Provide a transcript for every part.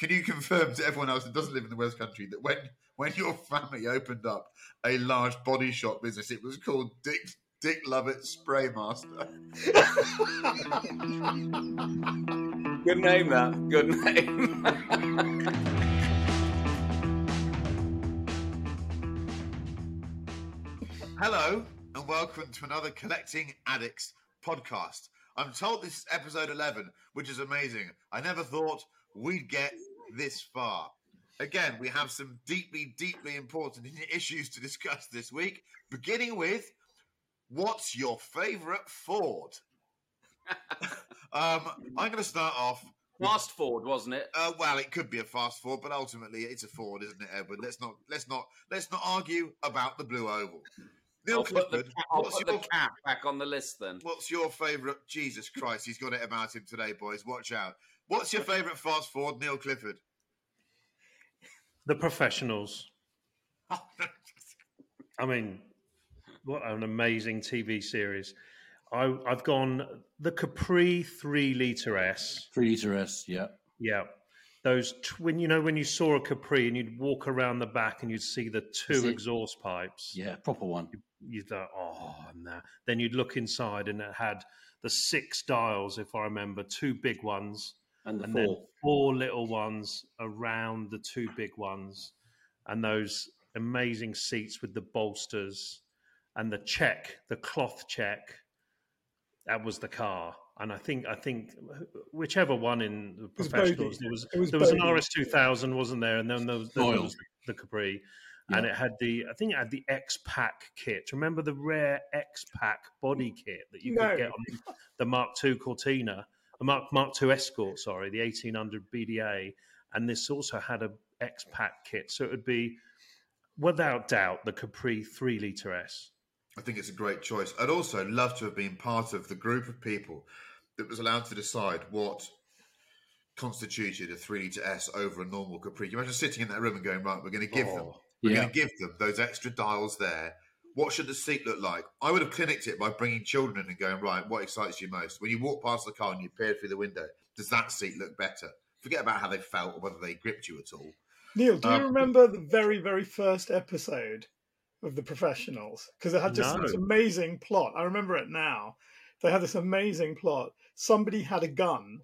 Can you confirm to everyone else that doesn't live in the West Country that when when your family opened up a large body shop business, it was called Dick Dick Lovett Spray Master? Good name, that. Good name. Hello and welcome to another Collecting Addicts podcast. I'm told this is episode 11, which is amazing. I never thought we'd get this far. Again, we have some deeply, deeply important issues to discuss this week, beginning with what's your favorite Ford? um, I'm going to start off. Fast forward, wasn't it? Uh, well, it could be a fast Ford, but ultimately it's a Ford, isn't it, Edward? Let's not let's not let's not argue about the blue oval. Neil I'll put, the, Clifford, I'll what's put your the cat back on the list then. What's your favourite? Jesus Christ, he's got it about him today, boys. Watch out. What's your favourite fast forward, Neil Clifford? The professionals. Oh, I mean, what an amazing TV series. I, I've gone the Capri three liter S. Three liter S, yeah. Yeah. Those tw- when you know when you saw a Capri and you'd walk around the back and you'd see the two exhaust pipes. Yeah, proper one. You thought, oh, no. Then you'd look inside and it had the six dials, if I remember, two big ones And the and four. then four little ones around the two big ones, and those amazing seats with the bolsters and the check, the cloth check. That was the car, and I think I think whichever one in the was professionals Bodie. there was was there was an RS two thousand, wasn't there? And then there was, there Royal. was the Capri. And it had the, I think it had the X Pack kit. Remember the rare X Pack body kit that you No. could get on the Mark II Cortina, the Mark Mark II Escort, sorry, the eighteen hundred BDA, and this also had a X Pack kit, so it would be without doubt the Capri three liter S. I think it's a great choice. I'd also love to have been part of the group of people that was allowed to decide what constituted a three litre S over a normal Capri. Can you imagine sitting in that room and going, right, we're going to give them, Oh, we're yeah. going to give them those extra dials there. What should the seat look like? I would have clinicked it by bringing children in and going, right, what excites you most? When you walk past the car and you peer through the window, does that seat look better? Forget about how they felt or whether they gripped you at all. Neil, do you Um, remember the very, very first episode of The Professionals? Because it had just No. this amazing plot. I remember it now. They had this amazing plot. Somebody had a gun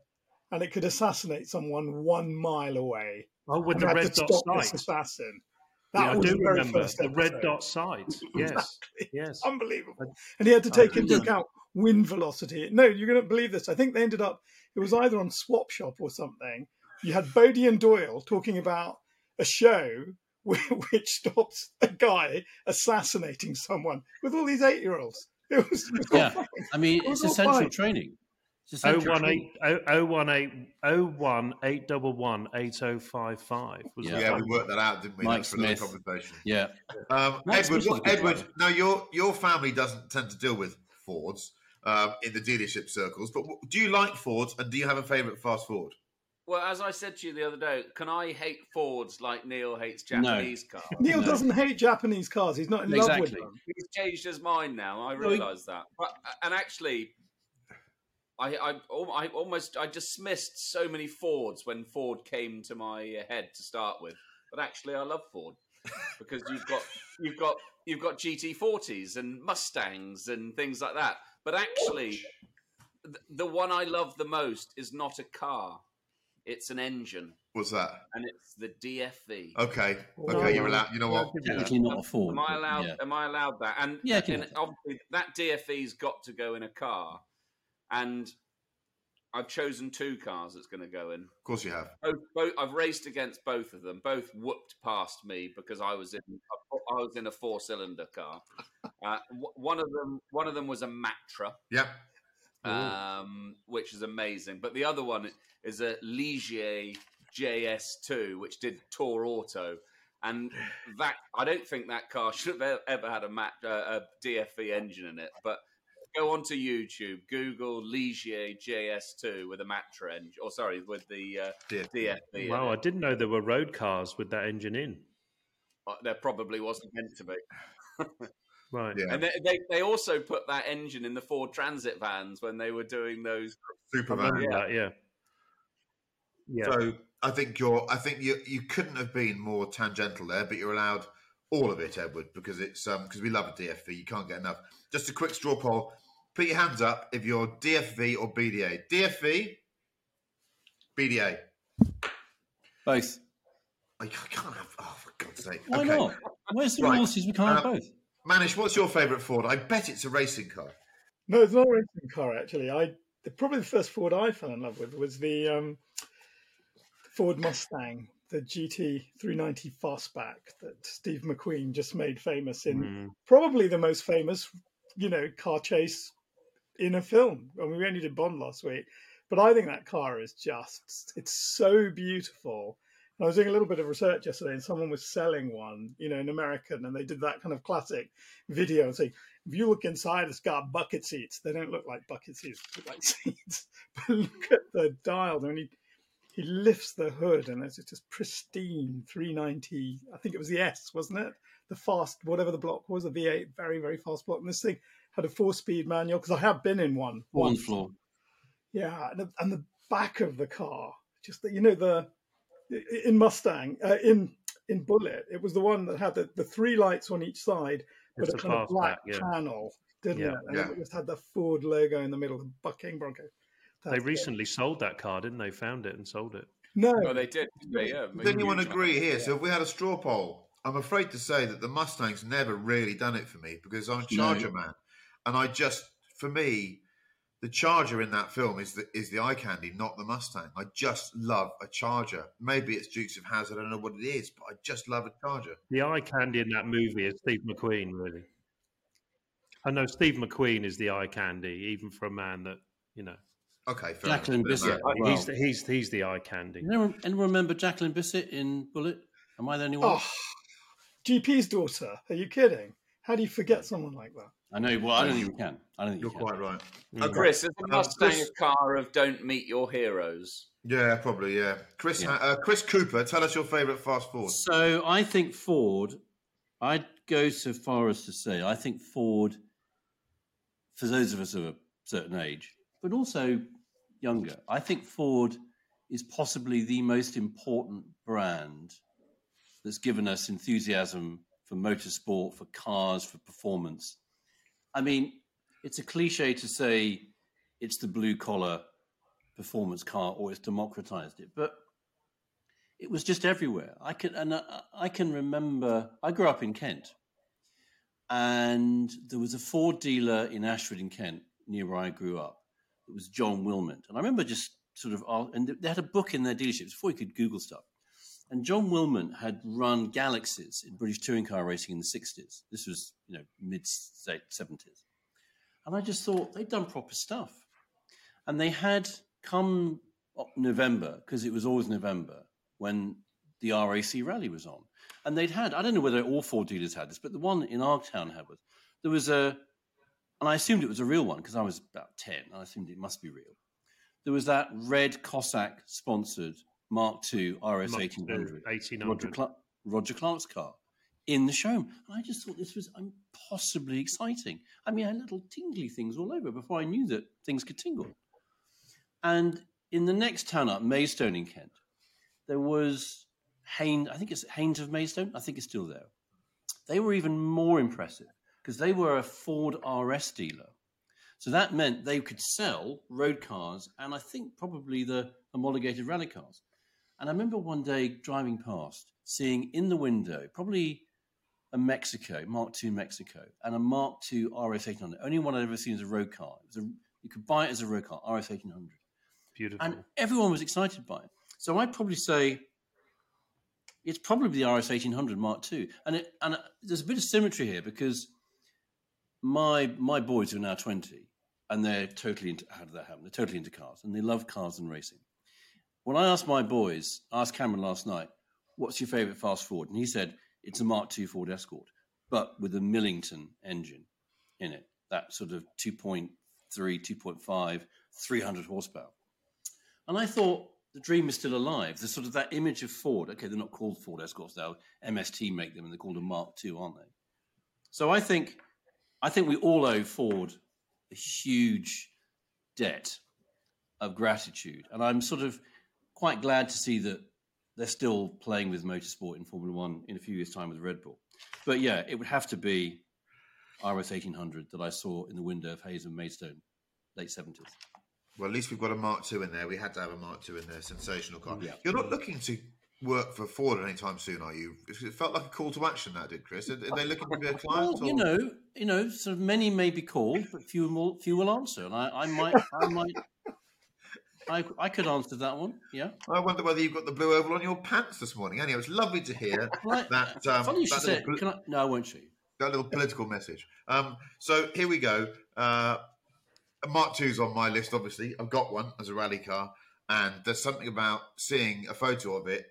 and it could assassinate someone one mile away. Oh, with the red dot sight. assassin. Yeah, That I was do the very remember first the red dot sight. Yes, yes. Unbelievable. And he had to take into account wind velocity. No, you're going to believe this. I think they ended up, it was either on Swap Shop or something. You had Bodie and Doyle talking about a show which stops a guy assassinating someone with all these eight year olds. It was, it was Yeah. fine. I mean, It it's essential fine. training. It's essential one training. eight one eight one eight double one eight oh five five was Yeah. Yeah, we worked that out, didn't we? Mike for another Smith. conversation. Yeah. Um, Edward, Smith's a what, good Edward, driver. now your your family doesn't tend to deal with Fords. um, in the dealership circles. But do you like Fords, and do you have a favourite fast Ford? Well, as I said to you the other day, can I hate Fords like Neil hates Japanese cars? Neil No. doesn't hate Japanese cars. He's not in love with Exactly. them. He's changed his mind now. I Well, he- realise that. But and actually, I, I I almost I dismissed so many Fords when Ford came to my head to start with. But actually, I love Ford because you've got you've got you've got GT40s and Mustangs and things like that. But actually, th- the one I love the most is not a car; it's an engine, What's that? and it's the DFV. Okay, Oh, okay, you're allowed. You know what? Technically not a Ford. Am I allowed? yeah. Am I allowed that? And Yeah, and obviously that DFV's got to go in a car, and I've chosen two cars that's going to go in. Of course you have. Both, both, I've raced against both of them. Both whooped past me because I was in I was in a four cylinder car. Uh, one of them one of them was a Matra, Yep. um, which is amazing. But the other one is a Ligier JS2, which did Tour Auto. And that I don't think that car should have ever had a, Mat, uh, a DFV engine in it. But go onto YouTube, Google Ligier JS2 with a Matra engine, or sorry, with the uh, DFV. DFV. Wow, I didn't know there were road cars with that engine in. But there probably wasn't meant to be. Right. Yeah. And they, they they also put that engine in the Ford Transit vans when they were doing those. I remember Superman. that, yeah. Yeah. So I think you're. I think you you couldn't have been more tangential there, but you're allowed all of it, Edward, because it's um because we love a DFV. You can't get enough. Just a quick straw poll. Put your hands up if you're DFV or BDA. DFV, BDA. Both. I can't have. Oh, for God's sake! Why okay. not? Where's the Right. rules? We can't have Uh, both. Manish, what's your favourite Ford? I bet it's a racing car. No, it's not a racing car actually. I the, probably the first Ford I fell in love with was the um, Ford Mustang, the GT 390 Fastback that Steve McQueen just made famous in Mm. probably the most famous, you know, car chase in a film. I mean, we only did Bond last week, but I think that car is just, it's so beautiful. And I was doing a little bit of research yesterday and someone was selling one, you know, an American, and they did that kind of classic video and saying, if you look inside, it's got bucket seats. They don't look like bucket seats, like seats. But look at the dial. I mean, he, he lifts the hood and it's just pristine 390. I think it was the S, wasn't it? The fast, whatever the block was, a V8, very, very fast block. And this thing had a four speed manual because I have been in one. One once. floor. Yeah, and the, and the back of the car, just the, you know the in Mustang, uh, in in Bullitt, it was the one that had the, the three lights on each side, but It's a kind of black fastback, yeah. panel, didn't Yeah. it? And Yeah. it just had the Ford logo in the middle, the Bucking Bronco. They That's it. recently sold that car, didn't they? Found it and sold it. no, Oh, they did. They, yeah, Does anyone agree here? So if we had a straw poll, I'm afraid to say that the Mustang's never really done it for me because I'm a No. Charger man, and I just, for me, the Charger in that film is the is the eye candy, not the Mustang. I just love a Charger. Maybe it's Dukes of Hazzard. I don't know what it is, but I just love a Charger. The eye candy in that movie is Steve McQueen, really. I know Steve McQueen is the eye candy, even for a man that you know. Okay, fair Jacqueline enough. Bisset. Fair. Well- he's the, he's he's the eye candy. Anyone, anyone remember Jacqueline Bisset in Bullitt? Am I the only one? oh, GP's daughter. Are you kidding? How do you forget someone like that? I know. Well, I don't think you can. I don't think You're you can. quite right. Okay. Chris, is a Um, Mustang Chris- a car of don't meet your heroes? Yeah, probably. Yeah, Chris. Yeah. Uh, Chris Cooper. Tell us your favourite fast forward. So I think Ford. I'd go so far as to say I think Ford, for those of us of a certain age, but also younger, I think Ford is possibly the most important brand that's given us enthusiasm for motorsport, for cars, for performance. I mean, it's a cliche to say it's the blue collar performance car or it's democratized it, but it was just everywhere. I can and I, I can remember. I grew up in Kent, and there was a Ford dealer in Ashford in Kent, near where I grew up. It was John Wilmot, and I remember just sort of. And they had a book in their dealerships before you could Google stuff. And John Wilmot had run Galaxies in British touring car racing in the sixties. This was you know mid seventies, and I just thought they'd done proper stuff, and they had come November because it was always November when the RAC rally was on. And they'd had, I don't know whether all four dealers had this, but the one in our town had was there was a and I assumed it was a real one because I was about 10. and I assumed it must be real. There was that red Cossack sponsored Mark II RS Mark 1800, 1800. Roger, Roger Clark's car in the showroom. And I just thought this was um, impossibly exciting. I mean, I had little tingly things all over before I knew that things could tingle. And in the next town up, Maidstone in Kent, there was Hain, I think it's Haynes of Maidstone. I think it's still there. They were even more impressive because they were a Ford RS dealer. So that meant they could sell road cars and I think probably the homologated rally cars. And I remember one day driving past, seeing in the window probably a Mexico, Mark II Mexico, and a Mark II RS 800. Only one I'd ever seen as a road car. It was a, you could buy it as a road car, RS 1800. Beautiful. And everyone was excited by it. So I'd probably say it's probably the RS 1800 Mark II. And, it, and there's a bit of symmetry here because my my boys are now 20 and they're totally into how did that happen? They're totally into cars and they love cars and racing. When I asked my boys, asked Cameron last night, what's your favorite fast forward? And he said, it's a Mark II Ford Escort, but with a Millington engine in it. That sort of 2.3, 2.5, 300 horsepower. And I thought the dream is still alive. There's sort of that image of Ford. Okay, they're not called Ford Escorts now. MST make them, and they're called a Mark II, aren't they? So I think, I think we all owe Ford a huge debt of gratitude, and I'm sort of quite glad to see that they're still playing with motorsport in Formula One in a few years' time with Red Bull. But yeah, it would have to be RS 1800 that I saw in the window of Haynes and Maidstone, late 70s. Well, at least we've got a Mark II in there. We had to have a Mark II in there. Sensational car. Yeah. You're not looking to work for Ford anytime soon, are you? It felt like a call to action. That did, Chris. Are, they looking to be a client? Well, you know, you know, sort of many may be called, but few will, few will answer. And I, I might, I might, I, I could answer that one. Yeah. I wonder whether you've got the blue oval on your pants this morning. Anyway, it's lovely to hear Well, that. Um, funny you should say. Can I, no, I won't show you. that little political message. Um, so here we go. Uh, Mark II's on my list. Obviously, I've got one as a rally car, and there's something about seeing a photo of it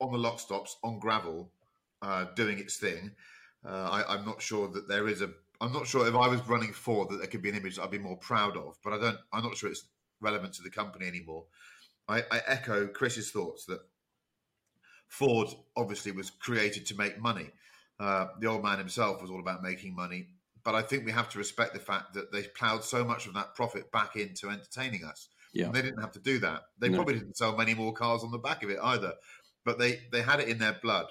on the lock stops on gravel, uh, doing its thing. Uh, I, I'm not sure that there is a. I'm not sure if I was running Ford that there could be an image that I'd be more proud of, but I don't. I'm not sure it's relevant to the company anymore. I, I echo Chris's thoughts that Ford obviously was created to make money. Uh, the old man himself was all about making money, but I think we have to respect the fact that they ploughed so much of that profit back into entertaining us. Yeah. And they didn't have to do that. They No. probably didn't sell many more cars on the back of it either, but they they had it in their blood,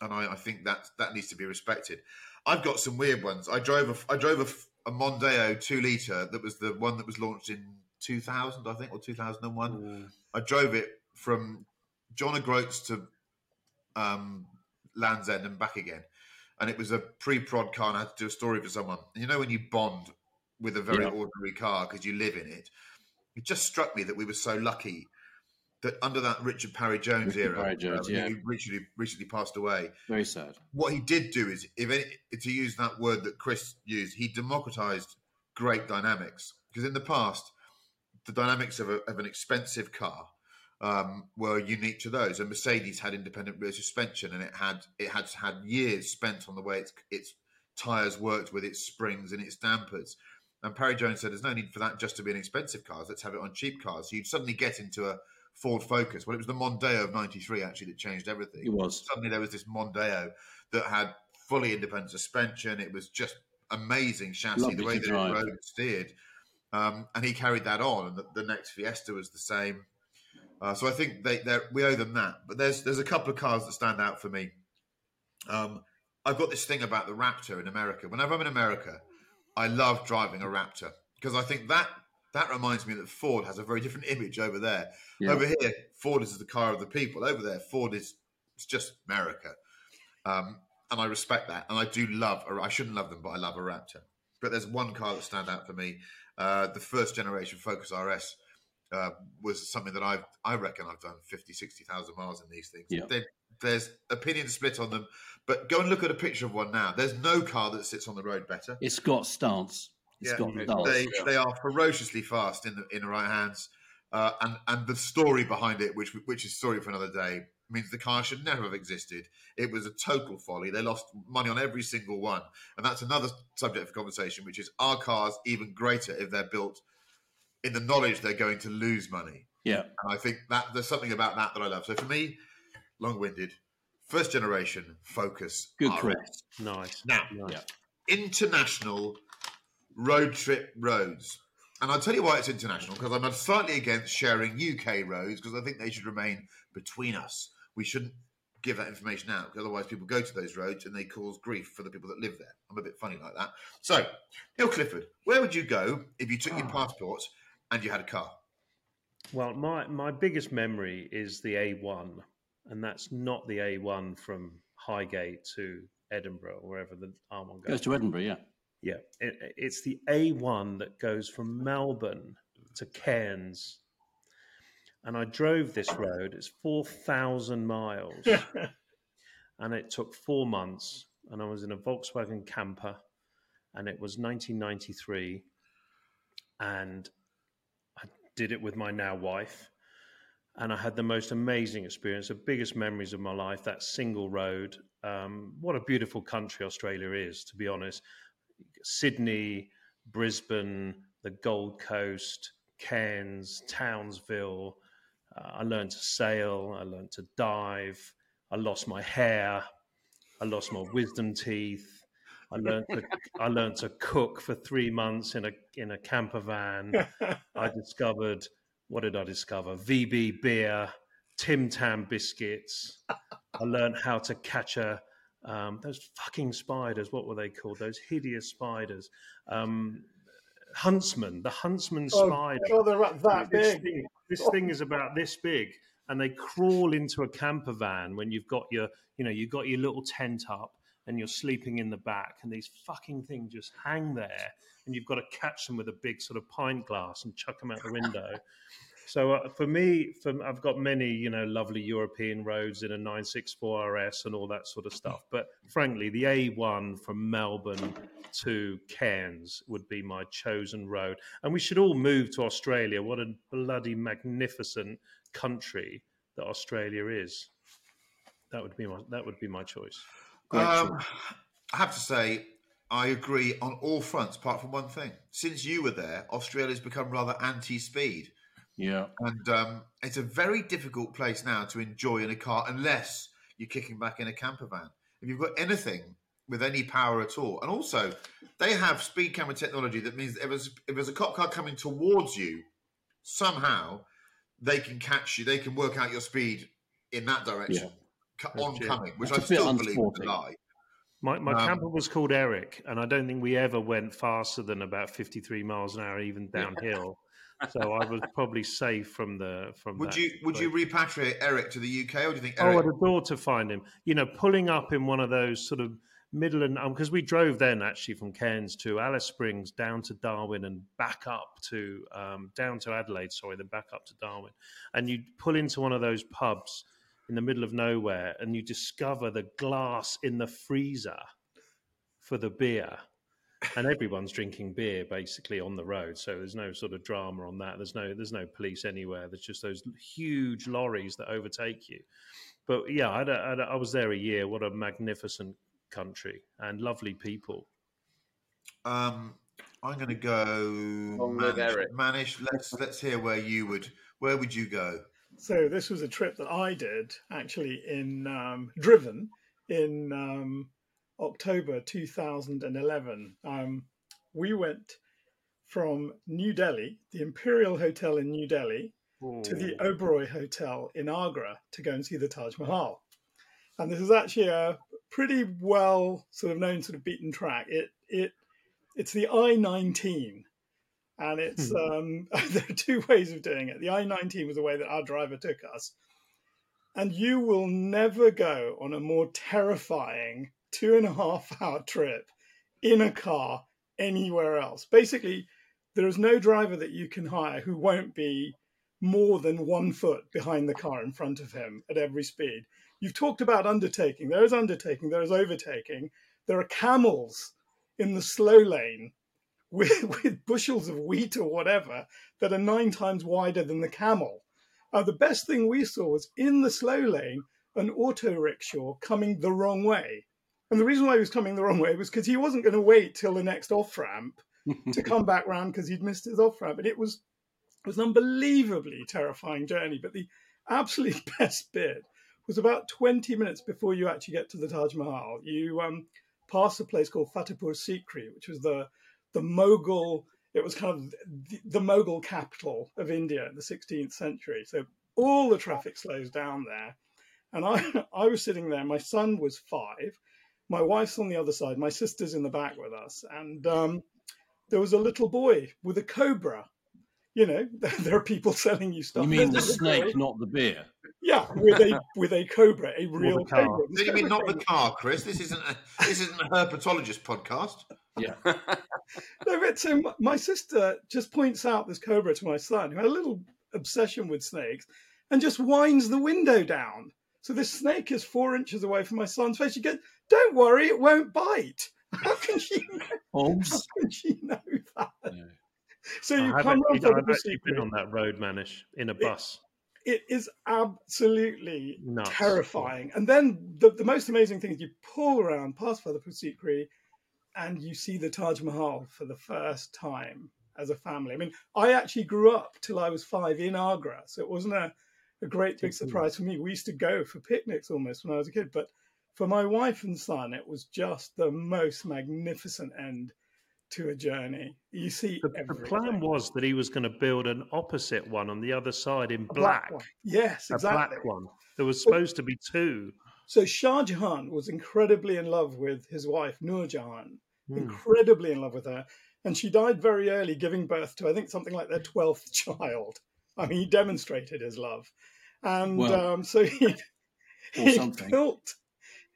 and I, I think that that needs to be respected. I've got some weird ones. I drove a I drove a, a Mondeo two liter that was the one that was launched in 2000, I think, or 2001. I drove it from John O'Groats to um, Land's End and back again. And it was a pre-prod car, and I had to do a story for someone. And you know when you bond with a very Yeah. ordinary car because you live in it, it just struck me that we were so lucky that under that Richard Parry Jones Richard era, Parry Jones, um, yeah. who recently recently passed away, Very sad. what he did do is, if any, to use that word that Chris used, he democratized great dynamics. Because in the past, the dynamics of, a, of an expensive car um, were unique to those. And Mercedes had independent rear suspension, and it had it had had years spent on the way its its tires worked with its springs and its dampers. And Parry Jones said, "There's no need for that just to be an expensive car. Let's have it on cheap cars." So you'd suddenly get into a Ford Focus. Well, it was the Mondeo of '93 actually that changed everything It was. suddenly there was this Mondeo that had fully independent suspension. It was just amazing chassis, Lovely the way that drive. it rode and steered. Um, and he carried that on, and the, the next Fiesta was the same. Uh, so I think they we owe them that. But there's there's a couple of cars that stand out for me. Um, I've got this thing about the Raptor in America. Whenever I'm in America, I love driving a Raptor because I think that that reminds me that Ford has a very different image over there. Yeah. Over here, Ford is the car of the people. Over there, Ford is it's just America, um, and I respect that. And I do love. I shouldn't love them, but I love a Raptor. But there's one car that stand out for me. Uh, the first generation Focus RS uh, was something that I I reckon I've done 50, 60,000 miles in these things. Yeah. They- there's opinion split on them, but go and look at a picture of one now. There's no car that sits on the road better. It's got stance. It's Yeah, got it stance. They Yeah. they are ferociously fast in the in the right hands, uh, and and the story behind it, which which is story for another day. Means the car should never have existed. It was a total folly. They lost money on every single one. And that's another subject for conversation, which is are cars even greater if they're built in the knowledge they're going to lose money? Yeah. And I think that there's something about that that I love. So for me, long winded, first generation Focus. Good RS. call. Nice. Now, Nice. international road trip roads. And I'll tell you why it's international because I'm slightly against sharing UK roads because I think they should remain between us. We shouldn't give that information out because otherwise people go to those roads and they cause grief for the people that live there. I'm a bit funny like that. So, Neil Clifford, where would you go if you took your ah. passport and you had a car? Well, my, my biggest memory is the A1, and that's not the A1 from Highgate to Edinburgh or wherever the A1 goes. Goes to Edinburgh, yeah. Yeah, it, it's the A1 that goes from Melbourne to Cairns. And I drove this road. It's 4,000 miles. and it took four months. And I was in a Volkswagen camper. And it was 1993. And I did it with my now wife. And I had the most amazing experience, the biggest memories of my life, that single road. Um, what a beautiful country Australia is, to be honest. Sydney, Brisbane, the Gold Coast, Cairns, Townsville. Uh, I learned to sail. I learned to dive. I lost my hair. I lost my wisdom teeth. I learned to I learned to cook for three months in a in a camper van. I discovered what did I discover? VB beer, Tim Tam biscuits. I learned how to catch a um, those fucking spiders. What were they called? Those hideous spiders. Um, huntsman, the huntsman Oh, spider. God, they're that big. Thing, this thing is about this big, and they crawl into a camper van when you've got your, you know, you've got your little tent up and you're sleeping in the back, and these fucking things just hang there, and you've got to catch them with a big sort of pint glass and chuck them out the window. So uh, for me, for, I've got many, you know, lovely European roads in a 964 RS and all that sort of stuff. But frankly, the A1 from Melbourne to Cairns would be my chosen road. And we should all move to Australia. What a bloody magnificent country that Australia is. That would be my that would be my choice. Um. I have to say, I agree on all fronts, apart from one thing. Since you were there, Australia's become rather anti-speed, Yeah. and um, it's a very difficult place now to enjoy in a car unless you're kicking back in a camper van. If you've got anything with any power at all, and also they have speed camera technology that means if there's, if there's a cop car coming towards you, somehow they can catch you. They can work out your speed in that direction, co- That's oncoming, which That's I a still believe is a lie. My, my Um, camper was called Eric, and I don't think we ever went faster than about 53 miles an hour, even downhill. So I was probably safe from the from. Would that. you would But- you repatriate Eric to the UK, or do you think Oh, I'd adore to find him. You know, pulling up in one of those sort of middle and because we drove then actually from Cairns to Alice Springs down to Darwin and back up to um, down to Adelaide, sorry, then back up to Darwin, and you pull into one of those pubs in the middle of nowhere, and you discover the glass in the freezer for the beer. And everyone's drinking beer basically on the road, so there's no sort of drama on that. There's no there's no police anywhere. There's just those huge lorries that overtake you. But yeah, I, I, I was there a year. What a magnificent country and lovely people. Um, I'm going to go On with Manish. Manish, let's let's hear where you would. Where would you go? So this was a trip that I did actually in um, Driven in um, October 2011. Um, we went from New Delhi, the Imperial Hotel in New Delhi, to the Oberoi Hotel in Agra to go and see the Taj Mahal. And this is actually a pretty well sort of known sort of beaten track. It it it's the I nineteen, and it's um, there are two ways of doing it. The I nineteen was the way that our driver took us, and you will never go on a more terrifying two and a half hour trip in a car anywhere else. Basically, there is no driver that you can hire who won't be more than one foot behind the car in front of him at every speed. You've talked about undertaking. There is undertaking, there is overtaking. There are camels in the slow lane with, with bushels of wheat or whatever that are nine times wider than the camel. Uh, the best thing we saw was in the slow lane, an auto rickshaw coming the wrong way. And the reason why he was coming the wrong way was because he wasn't going to wait till the next off ramp to come back round because he'd missed his off ramp. And it was it was an unbelievably terrifying journey. But the absolute best bit was about 20 minutes before you actually get to the Taj Mahal. You um, pass a place called Fatehpur Sikri, which was the the Mughal. It was kind of the, the Mughal capital of India in the 16th century. So all the traffic slows down there. And I, I was sitting there. My son was five. My wife's on the other side. My sister's in the back with us. And um, there was a little boy with a cobra. You know, there are people selling you stuff. You mean the There's a snake, boy- not the beer? Yeah, with a with a cobra, a real car. cobra. No, you mean not the car, Chris? This isn't a this isn't a herpetologist podcast. Yeah. No, but so my sister just points out this cobra to my son, who had a little obsession with snakes, and just winds the window down. So this snake is four inches away from my son's face. She goes, "Don't worry, it won't bite." How can she? Know, how can she know that? No. So you have come actually, round I've actually been on that road, Manish, in a bus. it is absolutely Nuts. terrifying. And then the, the most amazing thing is you pull around past Fatehpur Sikri and you see the Taj Mahal for the first time as a family. I mean, I actually grew up till I was five in Agra, so it wasn't a, a great big surprise for me. We used to go for picnics almost when I was a kid, but for my wife and son, it was just the most magnificent end to a journey. You see, The, the plan was that he was going to build an opposite one on the other side in A black. one. Yes, A black one. There was supposed to be two. So Shah Jahan was incredibly in love with his wife Nur Jahan, Hmm. incredibly in love with her, and she died very early, giving birth to I think something like their twelfth child. I mean, he demonstrated his love, and Well, um, so he, or he something. built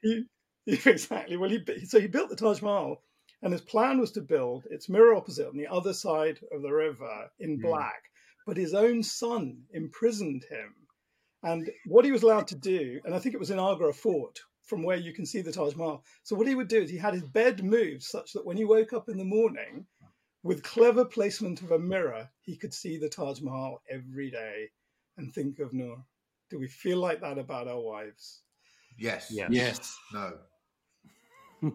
he, he- exactly well he so he built the Taj Mahal, and his plan was to build its mirror opposite on the other side of the river in Hmm. black, but his own son imprisoned him. And what he was allowed to do, and I think it was in Agra Fort, from where you can see the Taj Mahal. So what he would do is he had his bed moved such that when he woke up in the morning, with clever placement of a mirror, he could see the Taj Mahal every day and think of Noor. Do we feel like that about our wives? Yes. Yeah. Yes. No.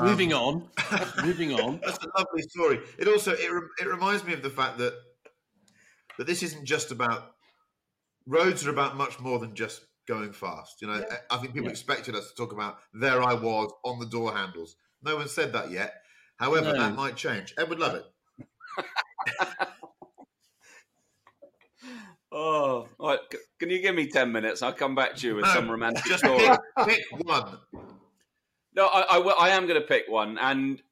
Moving um, on. Moving on. That's a lovely story. It also it, re- it reminds me of the fact that that this isn't just about roads are about much more than just going fast. You know, Yeah. I think people Yeah. expected us to talk about there I was on the door handles. No one said that yet. However, No. that might change. Ed would love it. Oh, all right. c- Can you give me 10 minutes? I'll come back to you with No, some romantic just story. pick, pick one. No, I, I, I am going to pick one. And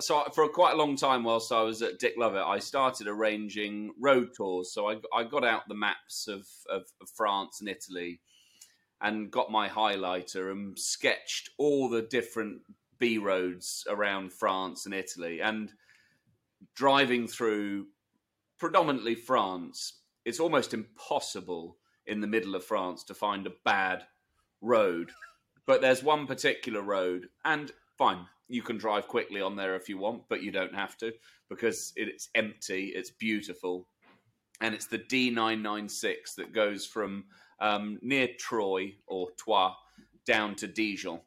so for quite a long time, whilst I was at Dick Lovett, I started arranging road tours. So I, I got out the maps of, of, of France and Italy and got my highlighter and sketched all the different B roads around France and Italy. And driving through predominantly France, it's almost impossible in the middle of France to find a bad road. But there's one particular road, and fine, you can drive quickly on there if you want, but you don't have to because it's empty, it's beautiful, and it's the D996 that goes from um, near Troyes or Troyes down to Dijon.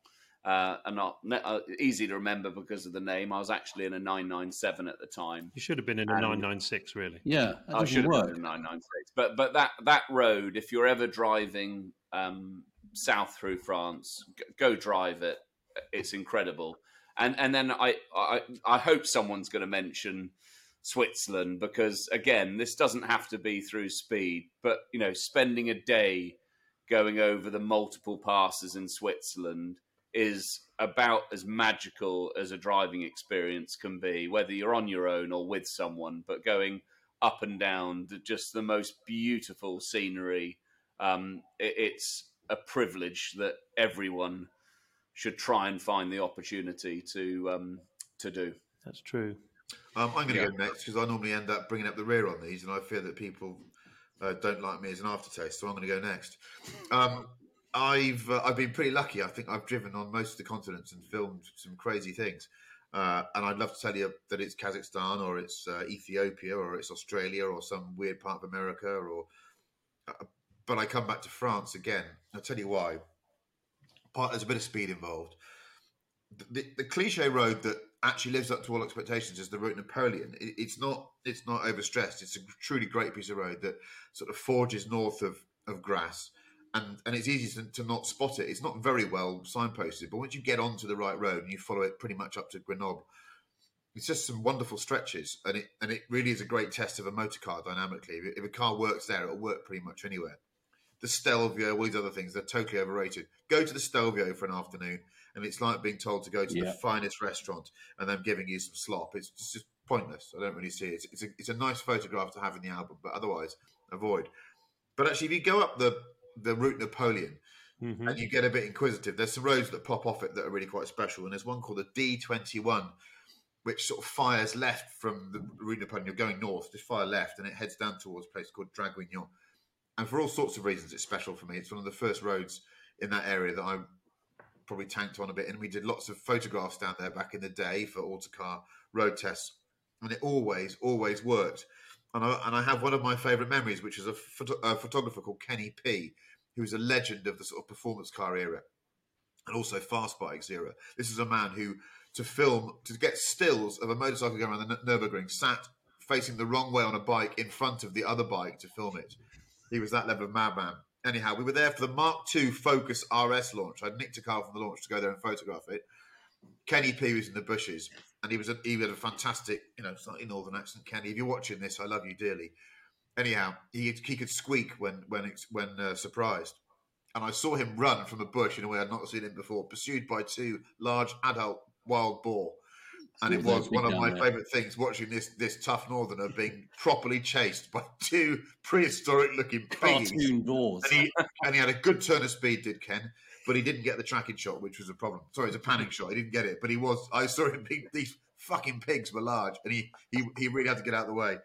Uh, and not uh, easy to remember because of the name. I was actually in a 997 at the time. You should have been in a And- 996, really. Yeah, that I doesn't should have been in 996. But but that that road, if you're ever driving um, south through France, g- go drive it. It's incredible. And and then I I, I hope someone's going to mention Switzerland because again, this doesn't have to be through speed, but you know, spending a day going over the multiple passes in Switzerland is about as magical as a driving experience can be, whether you're on your own or with someone, but going up and down just the most beautiful scenery. Um, it, it's a privilege that everyone should try and find the opportunity to um, to do. That's true. Um, I'm going to Yeah. go next because I normally end up bringing up the rear on these, and I fear that people uh, don't like me as an aftertaste. So I'm going to go next. Um, I've uh, I've been pretty lucky. I think I've driven on most of the continents and filmed some crazy things. Uh, and I'd love to tell you that it's Kazakhstan or it's uh, Ethiopia or it's Australia or some weird part of America or uh, but I come back to France again. I'll tell you why. Part there's a bit of speed involved. The, the, the cliche road that actually lives up to all expectations is the route Napoleon. It, it's not it's not overstressed. It's a truly great piece of road that sort of forges north of of Grasse, and and it's easy to, to not spot it. It's not very well signposted, but once you get onto the right road and you follow it pretty much up to Grenoble, it's just some wonderful stretches, and it and it really is a great test of a motor car dynamically. If, if a car works there, it'll work pretty much anywhere. The Stelvio, all these other things, they're totally overrated. Go to the Stelvio for an afternoon, and it's like being told to go to Yeah. the finest restaurant and them giving you some slop. It's just, just pointless. I don't really see it. It's, it's, a, it's a nice photograph to have in the album, but otherwise, avoid. But actually, if you go up the the route Napoleon, Mhm. and you get a bit inquisitive. There's some roads that pop off it that are really quite special, and there's one called the D21, which sort of fires left from the route Napoleon. You're going north, just fire left, and it heads down towards a place called Draguignan. And for all sorts of reasons, it's special for me. It's one of the first roads in that area that I probably tanked on a bit, and we did lots of photographs down there back in the day for autocar road tests, and it always, always worked. And I, and I have one of my favourite memories, which is a, photo, a photographer called Kenny P, who's a legend of the sort of performance car era and also fast bikes era. This is a man who, to film, to get stills of a motorcycle going around the Nurburgring, sat facing the wrong way on a bike in front of the other bike to film it. He was that level of madman. Anyhow, we were there for the Mark II Focus RS launch. I'd nicked a car from the launch to go there and photograph it. Kenny P was in the bushes, and he was a, he had a fantastic, you know, slightly northern accent. Kenny, if you're watching this, I love you dearly. Anyhow, he he could squeak when when it's, when uh, surprised, and I saw him run from a bush in a way I'd not seen him before, pursued by two large adult wild boar. And it was one of my favourite things watching this this tough northerner being properly chased by two prehistoric looking piggies. Cartoon doors. And he, and he had a good turn of speed, did Ken, but he didn't get the tracking shot, which was a problem. Sorry, it's a panning shot. He didn't get it, but he was. I saw him. Being, these fucking pigs were large, and he, he he really had to get out of the way.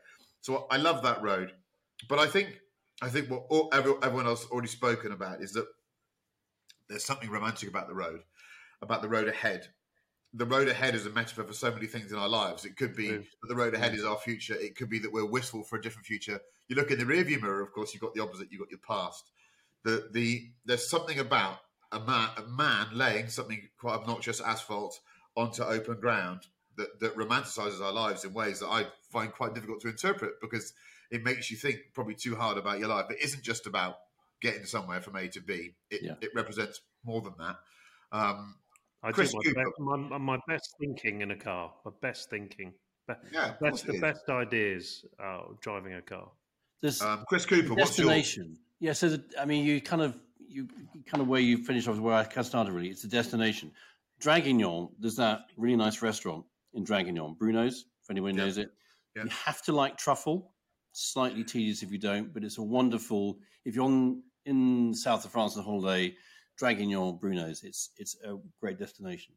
So I love that road, but I think I think what all, everyone else has already spoken about is that there's something romantic about the road, about the road ahead. The road ahead is a metaphor for so many things in our lives. It could be True. that the road ahead mm. is our future. It could be that we're wistful for a different future. You look in the rearview mirror, of course, you've got the opposite. You've got your past. The the there's something about a man a man laying something quite obnoxious asphalt onto open ground that that romanticizes our lives in ways that I find quite difficult to interpret because it makes you think probably too hard about your life. It isn't just about getting somewhere from A to B. It Yeah. it represents more than that. Um, I Chris do my, Cooper. best, my, my best thinking in a car. My best thinking. Be- yeah, Best, the is. best ideas uh, driving a car. There's Um, Chris Cooper, what's your destination. Yeah, so the, I mean, you kind of you kind of where you finish off is where I kind of started. Really, it's the destination. Draguignan. There's that really nice restaurant in Draguignan, Bruno's. If anyone Yeah. knows it, Yeah. you have to like truffle. Slightly tedious if you don't, but it's a wonderful. If you're on in south of France on holiday, Draguignan, Bruno's. It's it's a great destination.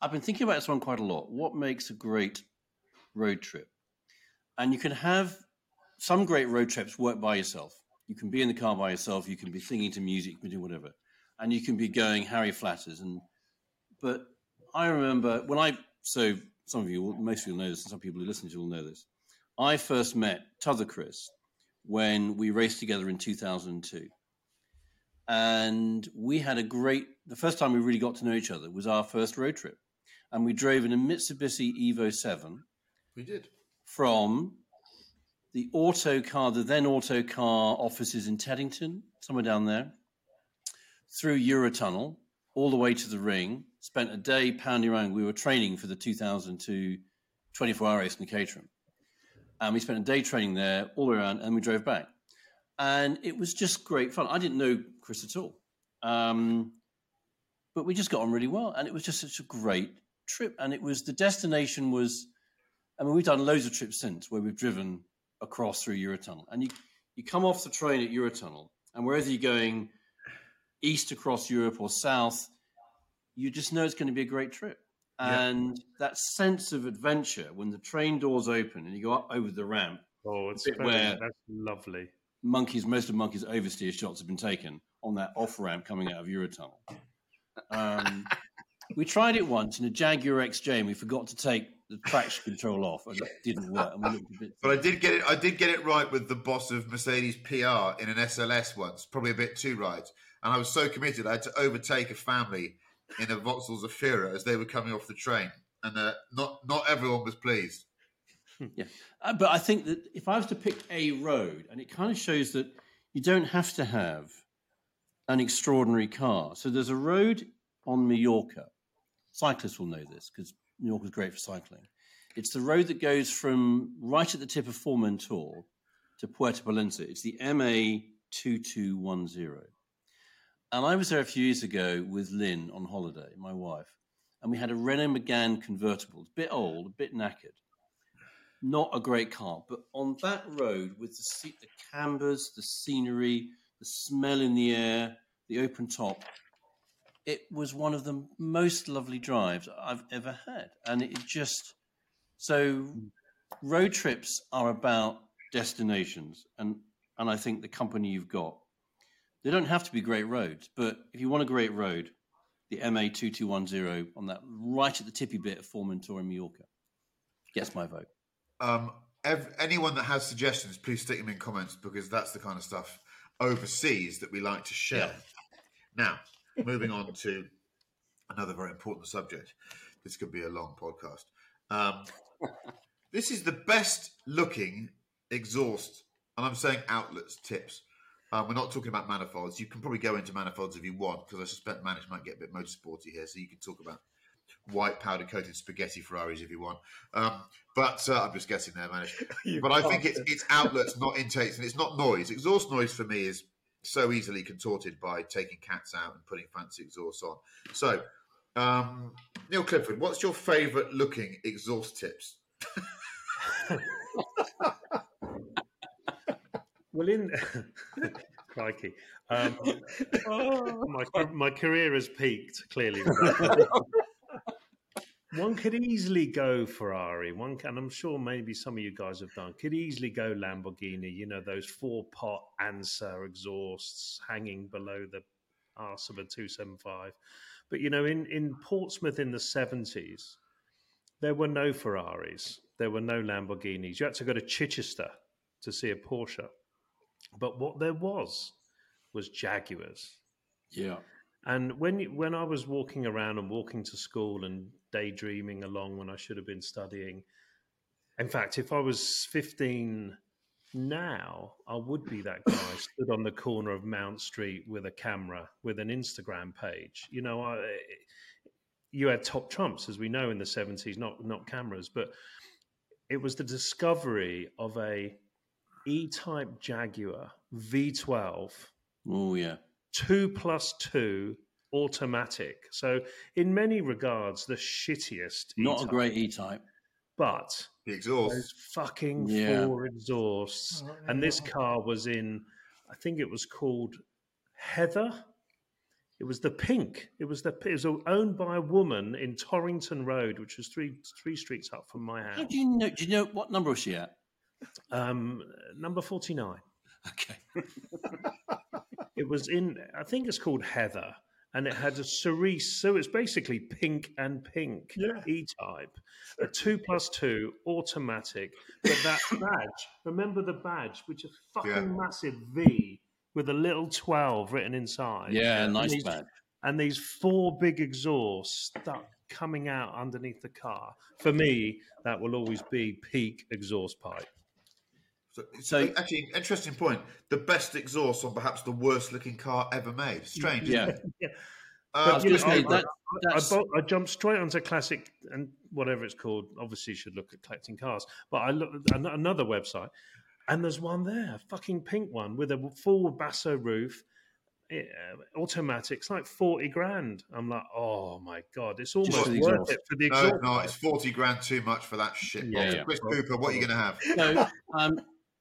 I've been thinking about this one quite a lot. What makes a great road trip? And you can have some great road trips work by yourself. You can be in the car by yourself. You can be singing to music. You can do whatever, and you can be going Harry Flatters. And but I remember when I so some of you, most of you will know this, and some people who listen to you will know this. I first met T'other Chris when we raced together in 2002, and we had a great. The first time we really got to know each other was our first road trip, and we drove in a Mitsubishi Evo Seven we did. from the auto car, the then auto car offices in Teddington, somewhere down there, through Eurotunnel, all the way to the ring. Spent a day pounding around. We were training for the 2002 24 hour race in Caterham. And we spent a day training there, all the way around, and we drove back. And it was just great fun. I didn't know Chris at all. Um, but we just got on really well. And it was just such a great trip. And it was the destination was I mean, we've done loads of trips since where we've driven across through Eurotunnel, and you you come off the train at Eurotunnel, and wherever you're going, east across Europe or south, you just know it's going to be a great trip. Yeah. And that sense of adventure when the train doors open and you go up over the ramp, Oh, it's bit very, where- that's lovely. monkeys, most of monkeys' oversteer shots have been taken on that off ramp coming out of Eurotunnel. Um, we tried it once in a Jaguar XJ, and we forgot to take the traction control off, and it didn't work. And we looked a bit. But I did get it. I did get it right with the boss of Mercedes PR in an SLS once, probably a bit too right. And I was so committed, I had to overtake a family in a Vauxhall Zafira as they were coming off the train, and uh, not not everyone was pleased. Yeah, uh, but I think that if I was to pick a road, and it kind of shows that you don't have to have an extraordinary car. So there's a road on Mallorca. Cyclists will know this because Mallorca is great for cycling. It's the road that goes from right at the tip of Formentor to Puerto Pollensa. It's the MA 2210. And I was there a few years ago with Lynn on holiday, my wife, and we had a Renault Megane convertible, a bit old, a bit knackered. Not a great car, but on that road with the the cambers, the scenery, the smell in the air, the open top, it was one of the most lovely drives I've ever had. And it just so road trips are about destinations and and I think the company you've got they don't have to be great roads, but if you want a great road, the MA two two one zero on that right at the tippy bit of Formentor in Mallorca gets my vote. Um, ev- anyone that has suggestions, please stick them in comments because that's the kind of stuff overseas that we like to share. Now, moving on to another very important subject. This could be a long podcast. Um, this is the best looking exhaust, and I'm saying outlets tips. Um, we're not talking about manifolds. You can probably go into manifolds if you want, because I suspect management might get a bit motorsporty here. So you can talk about white powder coated spaghetti Ferraris if you want. Um, but uh, I'm just guessing there, Manish. You but I think it's, it's outlets, not intakes, and it's not noise. Exhaust noise for me is so easily contorted by taking cats out and putting fancy exhausts on. So, um, Neil Clifford, what's your favourite looking exhaust tips? Well, in crikey, um, my my career has peaked clearly. one could easily go Ferrari. One can, I'm sure maybe some of you guys have done. Could easily go Lamborghini. You know those four pot Ansa exhausts hanging below the arse of a 275. But you know, in in Portsmouth in the 70s, there were no Ferraris. There were no Lamborghinis. You had to go to Chichester to see a Porsche. But what there was was Jaguars. Yeah. And when you, when I was walking around and walking to school and daydreaming along when I should have been studying, in fact, if I was 15 now, I would be that guy stood on the corner of Mount Street with a camera with an Instagram page. You know, I, you had top trumps, as we know in the 70s, not not cameras, but it was the discovery of a E-type Jaguar V12 Oh yeah. two plus two automatic. So in many regards, the shittiest. Not a E-Type, great E type. but The exhaust. those fucking Yeah. four exhausts. Oh, and this car was in, I think it was called Heather. It was the pink. It was the. It was owned by a woman in Torrington Road, which was three three streets up from my How house. do you know? Do you know what number was she at? Um, number forty nine. Okay. It was in, I think it's called Heather, and it had a cerise. So it's basically pink and pink Yeah. E type, a two plus two automatic. But that badge, remember the badge, which is a fucking Yeah. massive V with a little 12 written inside. Yeah, nice these- badge. And these four big exhausts stuck coming out underneath the car. For me, that will always be peak exhaust pipe. So, So- so actually, interesting point. The best exhaust on perhaps the worst looking car ever made. Strange. Yeah. Yeah. Uh, I you know, I- that. I, That's, I jumped straight onto classic and whatever it's called. Obviously, you should look at collecting cars. But I looked at another website, and there's one there, a fucking pink one with a full basso roof, eh, automatic. It's like forty grand. I'm like, oh my god, it's almost worth exhaust. it for the exhaust. no, it's forty grand too much for that shit. Yeah, yeah. Chris Cooper, what are you going to have? no, um,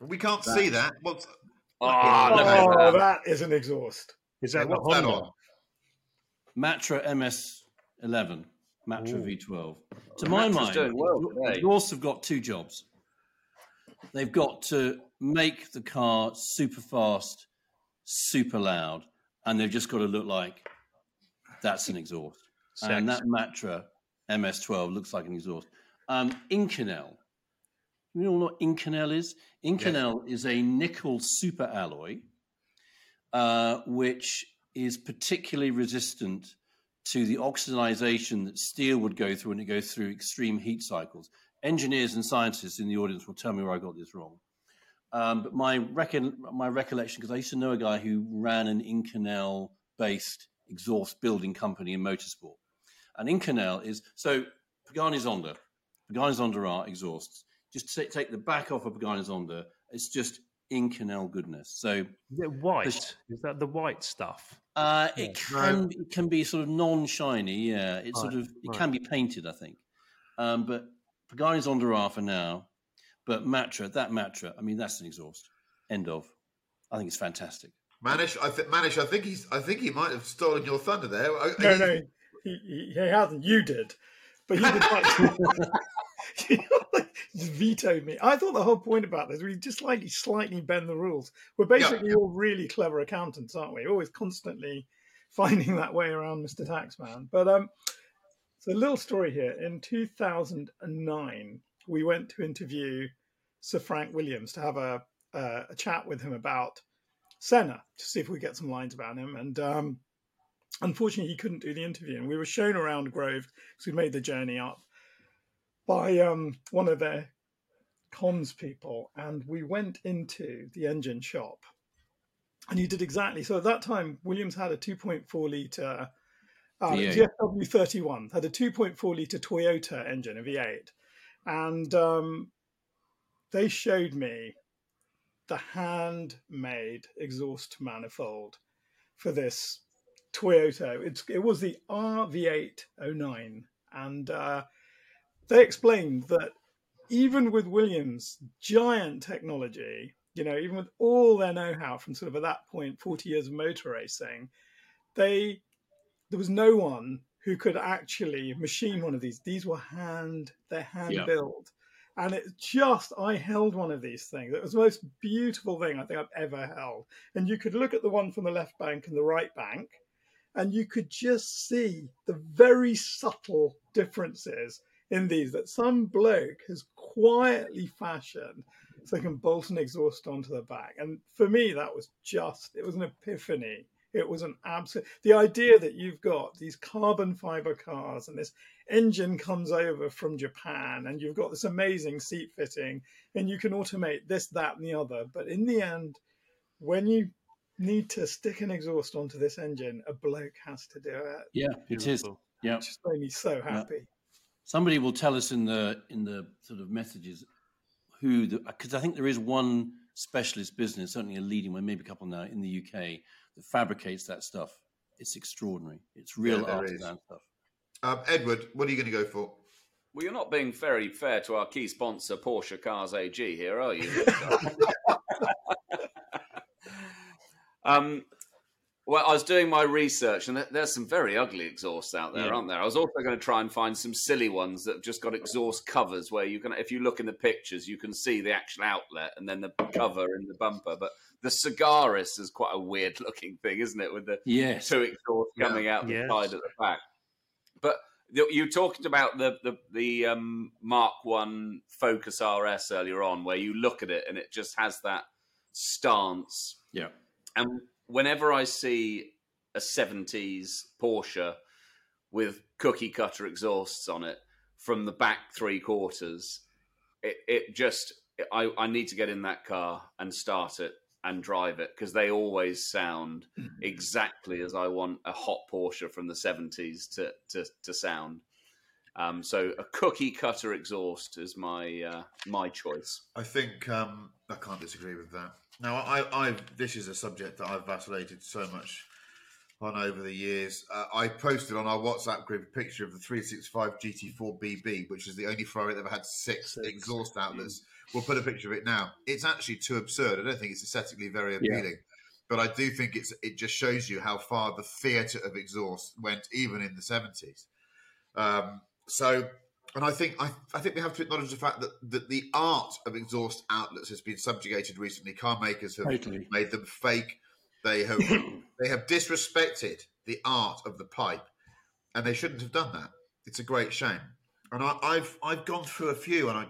We can't see that. What's Ah, look at Oh, that. that is an exhaust. Is that the what's that on? Matra MS11, Matra Ooh. V12. To my Matra's mind, doing well today. exhausts have got two jobs. They've got to make the car super fast, super loud, and they've just got to look like that's an exhaust. And that Matra MS12 looks like an exhaust. Um, Inconel. You know what Inconel is? Inconel is a nickel super alloy, uh, which is particularly resistant to the oxidization that steel would go through when it goes through extreme heat cycles. Engineers and scientists in the audience will tell me where I got this wrong. Um, but my, recon- my recollection, because I used to know a guy who ran an Inconel based exhaust building company in motorsport. And Inconel is so Pagani Zonda, Pagani Zonda are exhausts. Just take, take the back off of Pagani Zonda, it's just Inconel goodness. So Is it white? Is that the white stuff? uh, it Yeah. can it can be sort of non-shiny. Yeah, it sort of it right. can be painted, I think. Um, but Pagani Zonda R for now. But Matra, that Matra, I mean, that's an exhaust. End of. I think it's fantastic. Manish, I think Manish, I think he's I think he might have stolen your thunder there. I- No, he- no, he, he, he hasn't. You did, but he did like, just vetoed me. I thought the whole point about this we just slightly, slightly bend the rules. We're basically all really clever accountants, aren't we? Always constantly finding that way around Mr. Taxman. But um, so a little story here. In 2009, we went to interview Sir Frank Williams to have a uh, a chat with him about Senna to see if we get some lines about him. And um, unfortunately, he couldn't do the interview. And we were shown around Grove because we made the journey up by um, one of their comms people. And we went into the engine shop. And he did exactly so. At that time, Williams had a 2.4 litre uh, V8. GFW 31, had a 2.4 litre Toyota engine, a V8. And um, they showed me the handmade exhaust manifold for this Toyota. It's, it was the RVX-09. And uh, they explained that even with Williams' giant technology, you know, even with all their know-how from sort of at that point, 40 years of motor racing, they there was no one who could actually machine one of these. These were hand, they're hand Yeah. built. And it just, I held one of these things. It was the most beautiful thing I think I've ever held. And you could look at the one from the left bank and the right bank, and you could just see the very subtle differences in these that some bloke has quietly fashioned so they can bolt an exhaust onto the back. And for me, that was just, it was an epiphany. It was an absolute, the idea that you've got these carbon fiber cars and this engine comes over from Japan and you've got this amazing seat fitting and you can automate this, that, and the other. But in the end, when you need to stick an exhaust onto this engine, a bloke has to do it. Yeah, it is. Beautiful. Yeah. It just made me so happy. Somebody will tell us in the in the sort of messages who the because I think there is one specialist business, certainly a leading one, maybe a couple now in the UK that fabricates that stuff. It's extraordinary. It's real Yeah, artisan stuff. Um, Edward, what are you going to go for? Well, you're not being very fair to our key sponsor, Porsche Cars AG, here, are you? um, well, I was doing my research, and there's some very ugly exhausts out there, Yeah. aren't there? I was also going to try and find some silly ones that have just got exhaust covers, where you can, if you look in the pictures, you can see the actual outlet and then the cover in the bumper. But the Sagaris is quite a weird-looking thing, isn't it? With the Yes. two exhausts Yeah. coming out the Yes. side at the back. But you you talked about the the, the um, Mark One Focus RS earlier on, where you look at it and it just has that stance. Yeah. And whenever I see a '70s Porsche with cookie cutter exhausts on it, from the back three quarters, it, it just I, I need to get in that car and start it and drive it because they always sound exactly as I want a hot Porsche from the 70s to, to, to sound. Um, so a cookie cutter exhaust is my uh, my choice. I think um, I can't disagree with that. Now, I, I this is a subject that I've vacillated so much on over the years. Uh, I posted on our WhatsApp group a picture of the 365 GT4 BB, which is the only Ferrari that ever had six, exhaust outlets. We'll put a picture of it now. It's actually too absurd. I don't think it's aesthetically very appealing. But I do think it's it just shows you how far the theatre of exhaust went, even in the seventies. Um, so, and I think I, I think we have to acknowledge the fact that, that the art of exhaust outlets has been subjugated recently. Car makers have Totally. made them fake. They have they have disrespected the art of the pipe, and they shouldn't have done that. It's a great shame. And I, I've I've gone through a few, and I,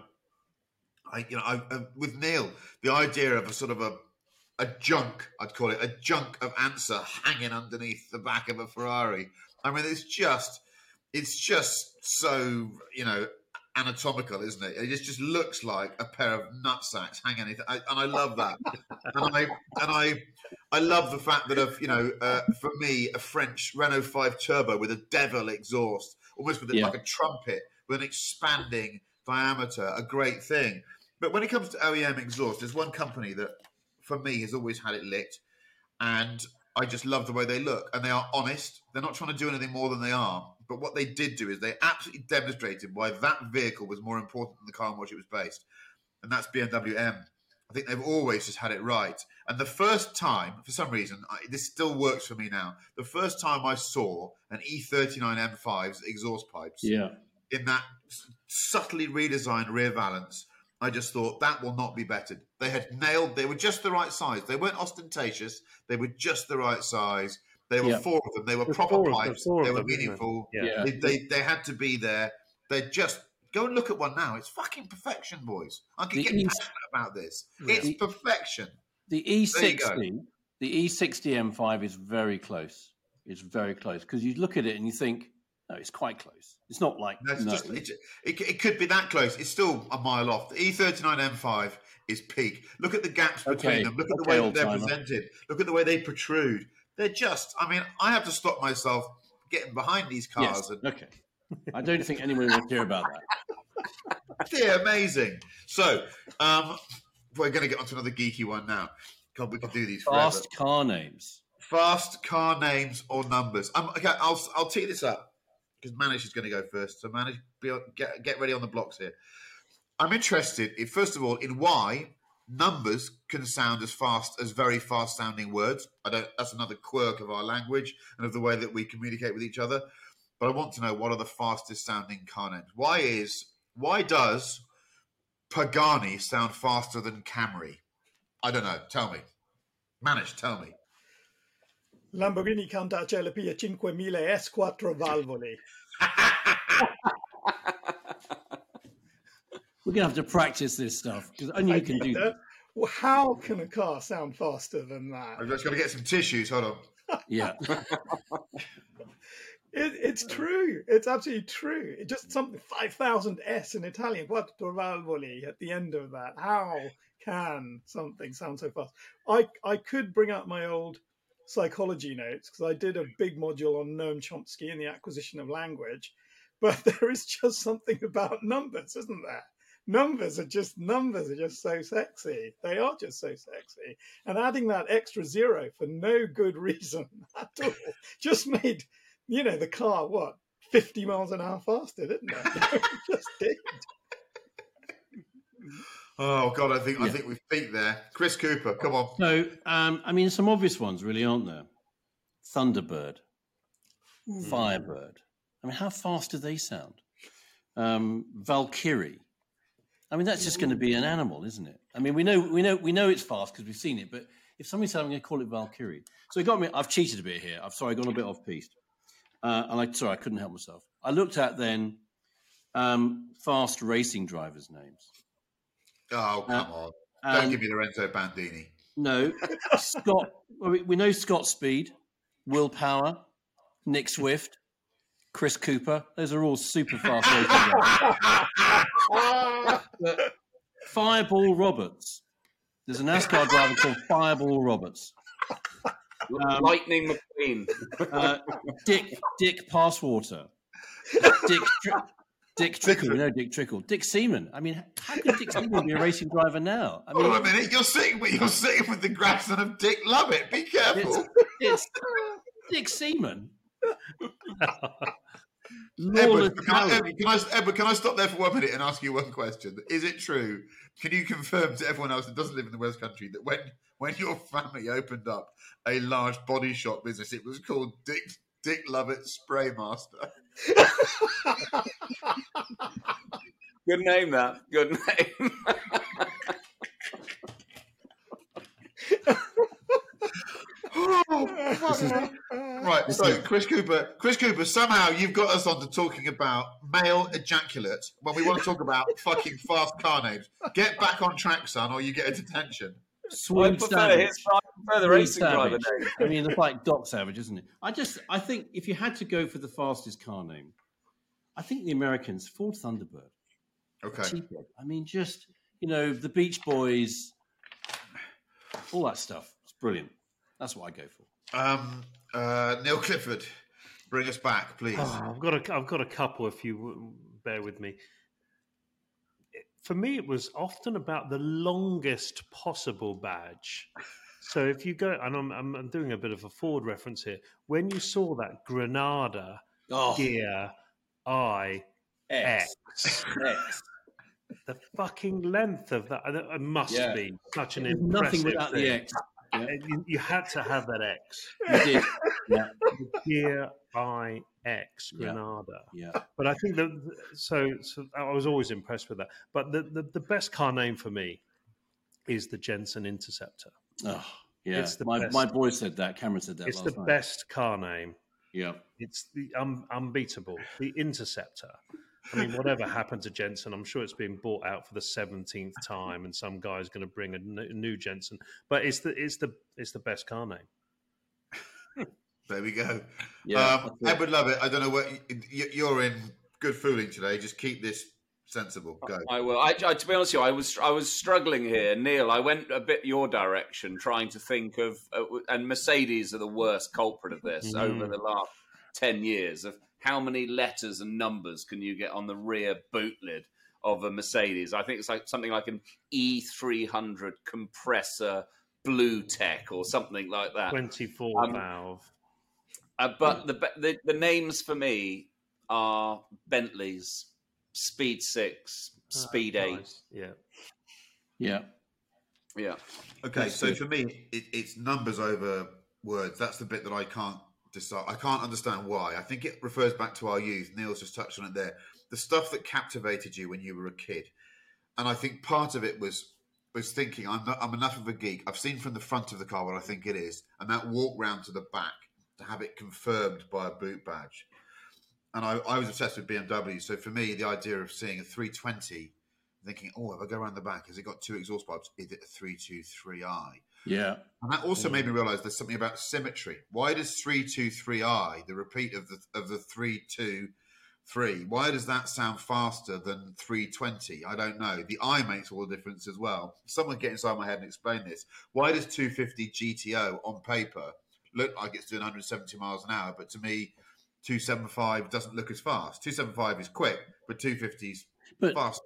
I you know, I, uh, with Neil, the idea of a sort of a a junk, I'd call it a junk of Ansa hanging underneath the back of a Ferrari. I mean, it's just it's just so you know anatomical, isn't it? It just, just looks like a pair of nutsacks hanging. It, I, and I love that. and I and I I love the fact that of you know uh, for me a French Renault Five Turbo with a devil exhaust, almost with a, Yeah. like a trumpet with an expanding diameter, a great thing. But when it comes to OEM exhaust, there's one company that for me has always had it licked, and I just love the way they look. And they are honest. They're not trying to do anything more than they are. But what they did do is they absolutely demonstrated why that vehicle was more important than the car on which it was based, and that's BMW M. I think they've always just had it right. And the first time, for some reason, I, this still works for me now. The first time I saw an E E39 M5's exhaust pipes Yeah. in that subtly redesigned rear valance, I just thought that will not be bettered. They had nailed, they were just the right size. They weren't ostentatious, they were just the right size. There were Yeah. four of them. They were There's proper four pipes. there's four of They were them, isn't meaningful. Yeah. Yeah. They, they, they had to be there. They're just go and look at one now. It's fucking perfection, boys. I can The get East- passionate about this. It's perfection. The E60, the E60 M5 is very close. It's very close because you look at it and you think, no, it's quite close. It's not like That's no. just it, it, it could be that close. It's still a mile off. The E E39 M5 is peak. Look at the gaps between Okay, them. Look at the way that they're timer. presented. Look at the way they protrude. They're just. I mean, I have to stop myself getting behind these cars, yes. and Okay. I don't think anyone will care about that. they're amazing. So, um, we're going to get onto another geeky one now. God, we could do these forever. Fast car names. Fast car names or numbers. Um, okay, I'll I'll tee this up because Manish is going to go first. So Manish, be get get ready on the blocks here. I'm interested, in, first of all, in why numbers can sound as fast as very fast sounding words. I don't. That's another quirk of our language and of the way that we communicate with each other. But I want to know what are the fastest sounding car names. Why is why does Pagani sound faster than Camry? I don't know. Tell me, Manish. Tell me. Lamborghini Countach LP 5000 S4 valvole. We're going to have to practice this stuff because only you can do that. Well, How can a car sound faster than that? I've just got to get some tissues. Hold on. Yeah. It, it's true. It's absolutely true. It just something 5000 S in Italian. Quattro valvole at the end of that. How can something sound so fast? I, I could bring out my old psychology notes because I did a big module on Noam Chomsky and the acquisition of language. But there is just something about numbers, isn't there? Numbers are just numbers are just so sexy. They are just so sexy. And adding that extra zero for no good reason at all just made, you know, the car what, 50 miles an hour faster, didn't it? It just did. Oh God, I think I think we've peaked there. Chris Cooper, come on. So, um, I mean, some obvious ones really, aren't there? Thunderbird, Firebird. I mean, how fast do they sound? Um, Valkyrie. I mean, that's just going to be an animal, isn't it? I mean, we know, we know, we know it's fast because we've seen it. But if somebody said I'm going to call it Valkyrie, so it got me. I've cheated a bit here. I'm sorry, I got a bit off piste, uh, and I sorry I couldn't help myself. I looked at then um, fast racing drivers' names. Oh come Uh, on! Don't and- give me Lorenzo Bandini. No, Scott. well, we, we know Scott Speed, Will Power, Nick Swift, Chris Cooper. Those are all super fast racing guys. Fireball Roberts. There's a NASCAR driver called Fireball Roberts. Um, Lightning McQueen. Uh, Dick Dick Passwater. Dick Tri- Dick Trickle. You know Dick Trickle. Dick Seaman. I mean, how could Dick Seaman be a racing driver now? I mean, Hold on a minute, you're sitting with you're sitting with the grandson of Dick Lovett. Be careful. it's Dick Seaman. Edward, can I, Edward, can I, Edward, can I stop there for one minute and ask you one question? Is it true? Can you confirm to everyone else that doesn't live in the West Country that when when your family opened up a large body shop business, it was called Dick Dick Lovett Spray Master? Good name, that. Good name. Fuck. right, so is- Chris Cooper, Chris Cooper, somehow you've got us on to talking about male ejaculate when we want to talk about fucking fast car names. Get back on track, son, or you get a detention. I prefer, Savage. his, I prefer the racing driver name. I mean, it's like Doc Savage, isn't it? I just, I think if you had to go for the fastest car name, I think the Americans, Ford Thunderbird. Okay. cheaper. I mean, just you know, the Beach Boys, all that stuff. It's brilliant. That's what I go for. Um, uh, Neil Clifford, bring us back, please. Oh, I've got a, I've got a couple. If you w- bear with me, for me, it was often about the longest possible badge. So if you go, and I'm, I'm, I'm doing a bit of a Ford reference here. When you saw that Granada Oh, gear I X. X, X. the fucking length of that it must Yeah. be such an There's impressive nothing without the thing. X. Yeah. You, you had to have that X. You did. Yeah. Gear I X Yeah. Granada. Yeah. But I think that so, so I was always impressed with that. But the, the, the best car name for me is the Jensen Interceptor. Oh, yeah. My, best. my boy said that. Cameron said that it's the night. best car name. Yeah. It's the um, unbeatable, the Interceptor. I mean, whatever happened to Jensen, I'm sure it's been bought out for the seventeenth time, and some guy's going to bring a new Jensen. But it's the it's the it's the best car name. There we go. Yeah, um, that's it. Edward Lovett, I don't know what you, you're in. Good fooling today. Just keep this sensible. Go. I will. I, I, to be honest with you, I was I was struggling here, Neil. I went a bit your direction, trying to think of, uh, and Mercedes are the worst culprit of this Mm. over the last ten years. Of how many letters and numbers can you get on the rear boot lid of a Mercedes? I think it's like something like an E three hundred compressor BlueTEC or something like that. Twenty four Um, valve. Uh, but the, the the names for me are Bentleys, Speed Six, Speed Ah, Eight. nice. Yeah. Yeah. Yeah. Okay, That's so good. for me, it, it's numbers over words. That's the bit that I can't decide. I can't understand why. I think it refers back to our youth. Neil's just touched on it there. The stuff that captivated you when you were a kid, and I think part of it was was thinking I'm not, I'm enough of a geek. I've seen from the front of the car what I think it is, and that walk round to the back to have it confirmed by a boot badge. And I, I was obsessed with BMW. So for me, the idea of seeing a 320, thinking, oh, if I go around the back, has it got two exhaust pipes? Is it a 323i? Yeah. And that also made me realize there's something about symmetry. Why does 323i, the repeat of the of the 323, why does that sound faster than 320? I don't know. The I makes all the difference as well. Someone get inside my head and explain this. Why does 250 GTO on paper look like it's doing 170 miles an hour, but to me 275 doesn't look as fast. 275 is quick, but 250 is But- faster.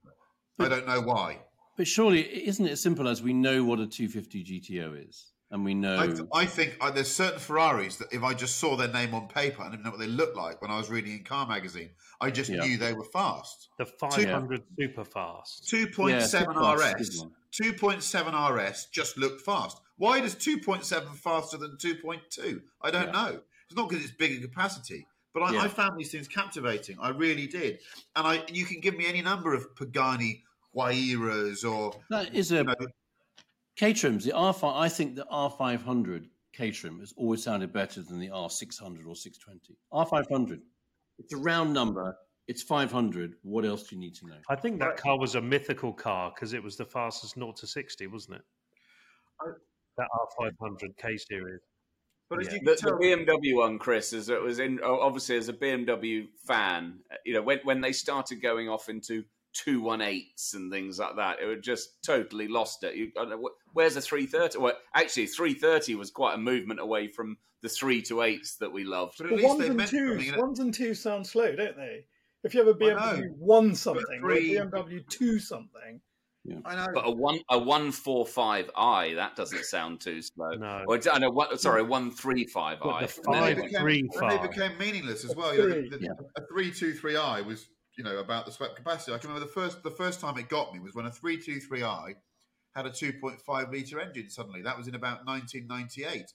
I don't know why. But surely, isn't it as simple as we know what a 250 GTO is? And we know. I, th- I think uh, there's certain Ferraris that if I just saw their name on paper, I didn't know what they looked like when I was reading in Car Magazine. I just Yeah. knew they were fast. The 500 super fast. 2.7 Yeah, RS, 2.7 RS just looked fast. Why does 2.7 faster than 2.2? I don't Yeah. know. It's not because it's bigger capacity, but I, Yeah. I found these things captivating. I really did. And I, you can give me any number of Pagani Huayras or that is a you know, Caterhams. The R5. I think the R500 Caterham has always sounded better than the R600 or 620. R500. It's a round number. It's 500. What else do you need to know? I think that car was a mythical car because it was the fastest 0 to 60, wasn't it? That R500 K series. But as Yeah. you can The, the BMW one, Chris, is it was in obviously as a BMW fan, you know, when when they started going off into two one eights and things like that, it would just totally lost it. You, I don't know, where's the three thirty? Well, actually, three thirty was quite a movement away from the three to eights that we loved. but at But least ones and twos, innit? ones and twos sound slow, don't they? If you have a. BMW one something or a BMW two something, I know. But a one a one four five i that doesn't sound too slow. No. Or I know what. Sorry, one three five i. the When five they became, three when they became meaningless as A well. You know, the, the, Yeah. A three two three I was, you know, about the swept capacity. I can remember the first the first time it got me was when a three two three I had a two point five liter engine. Suddenly, that was in about nineteen ninety eight.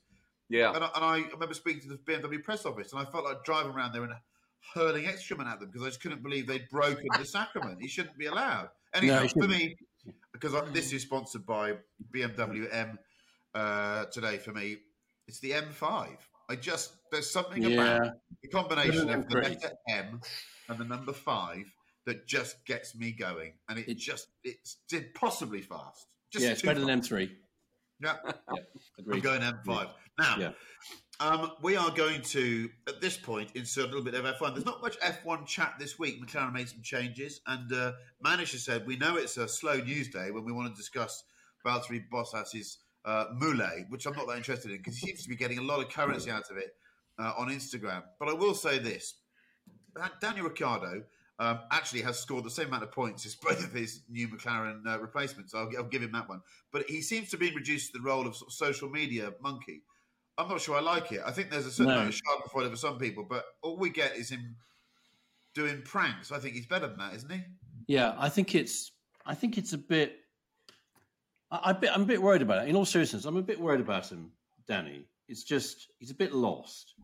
Yeah, And I, and I remember speaking to the BMW press office, and I felt like driving around there and hurling excrement at them because I just couldn't believe they'd broken the sacrament. He shouldn't be allowed. Anyhow, No, for me, because I, this is sponsored by BMW M uh, today, for me, it's the M5. I just there's something about the combination of the letter M and the number five that just gets me going, and it, It- just it's possibly fast. Just yeah, it's better than. M3. Yeah. yeah I'm going M5. Now, Yeah. um, we are going to, at this point, insert a little bit of F1. There's not much F1 chat this week. McLaren made some changes, and uh, Manish said, we know it's a slow news day when we want to discuss Valtteri Bottas's uh, Moulet, which I'm not that interested in because he seems to be getting a lot of currency out of it uh, on Instagram. But I will say this. Dan- Daniel Ricciardo um, actually has scored the same amount of points as both of his new McLaren uh, replacements. I'll, I'll give him that one. But he seems to be reduced to the role of, sort of social media monkey. I'm not sure I like it. I think there's a certain No. amount of schadenfreude for some people, but all we get is him doing pranks. I think he's better than that, isn't he? Yeah, I think it's. I think it's a bit. I, I bit, I'm a bit worried about it. In all seriousness, I'm a bit worried about him, Danny. It's just he's a bit lost,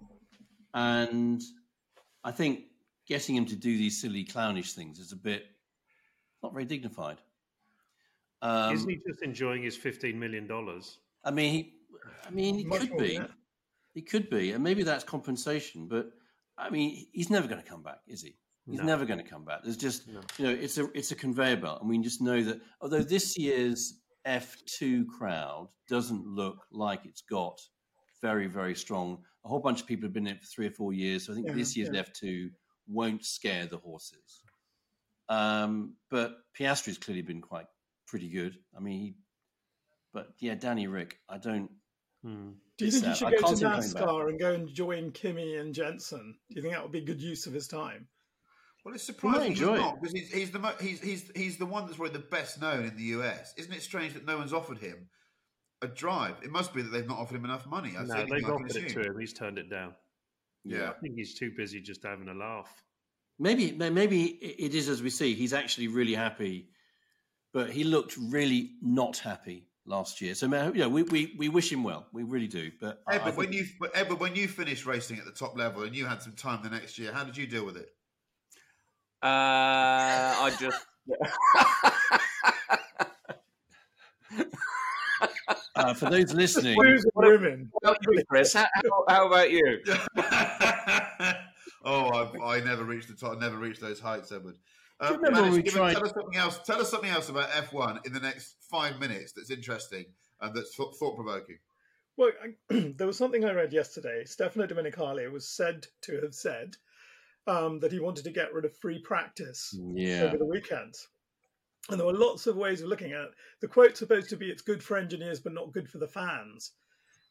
and I think getting him to do these silly clownish things is a bit not very dignified. Um, Isn't he just enjoying his fifteen million dollars? I mean, he, I mean, he Much could be. He could be, and maybe that's compensation. But I mean, he's never going to come back, is he? He's No. never going to come back. There's just, No. you know, it's a it's a conveyor belt, and we just know that. Although this year's F2 crowd doesn't look like it's got very very strong. A whole bunch of people have been in it for three or four years, so I think Yeah, this year's yeah. F2 won't scare the horses. Um, but Piastri's clearly been quite pretty good. I mean, he, but yeah, Danny Rick, I don't. Hmm. Do you think he should I go to can't see him coming back. NASCAR and go and join Kimi and Jensen? Do you think that would be good use of his time? Well, it's surprising he's not because he's, he's the mo- he's, he's he's the one that's probably the best known in the US. Isn't it strange that no one's offered him a drive? It must be that they've not offered him enough money. That's the No, only they've thing I can offered it to him. He's turned it down. Yeah. I think he's too busy just having a laugh. Maybe maybe it is as we see. He's actually really happy, but he looked really not happy last year. So you know, we, we, we wish him well. We really do. But I- Ed, I but when think- you but Ed, but when you finished racing at the top level and you had some time the next year, how did you deal with it? uh, I just. uh, for those listening, Blues and women. About you, Chris? How, how, how about you? oh, I, I never reached the top. I Never reached those heights, Edward. Uh, Do you remember Manish, we give tried- Tell us something else. Tell us something else about F1 in the next five minutes. That's interesting and that's thought provoking. Well, I, there was something I read yesterday. Stefano Domenicali was said to have said um, that he wanted to get rid of free practice yeah, over the weekends. And there were lots of ways of looking at it. The quote's supposed to be it's good for engineers, but not good for the fans.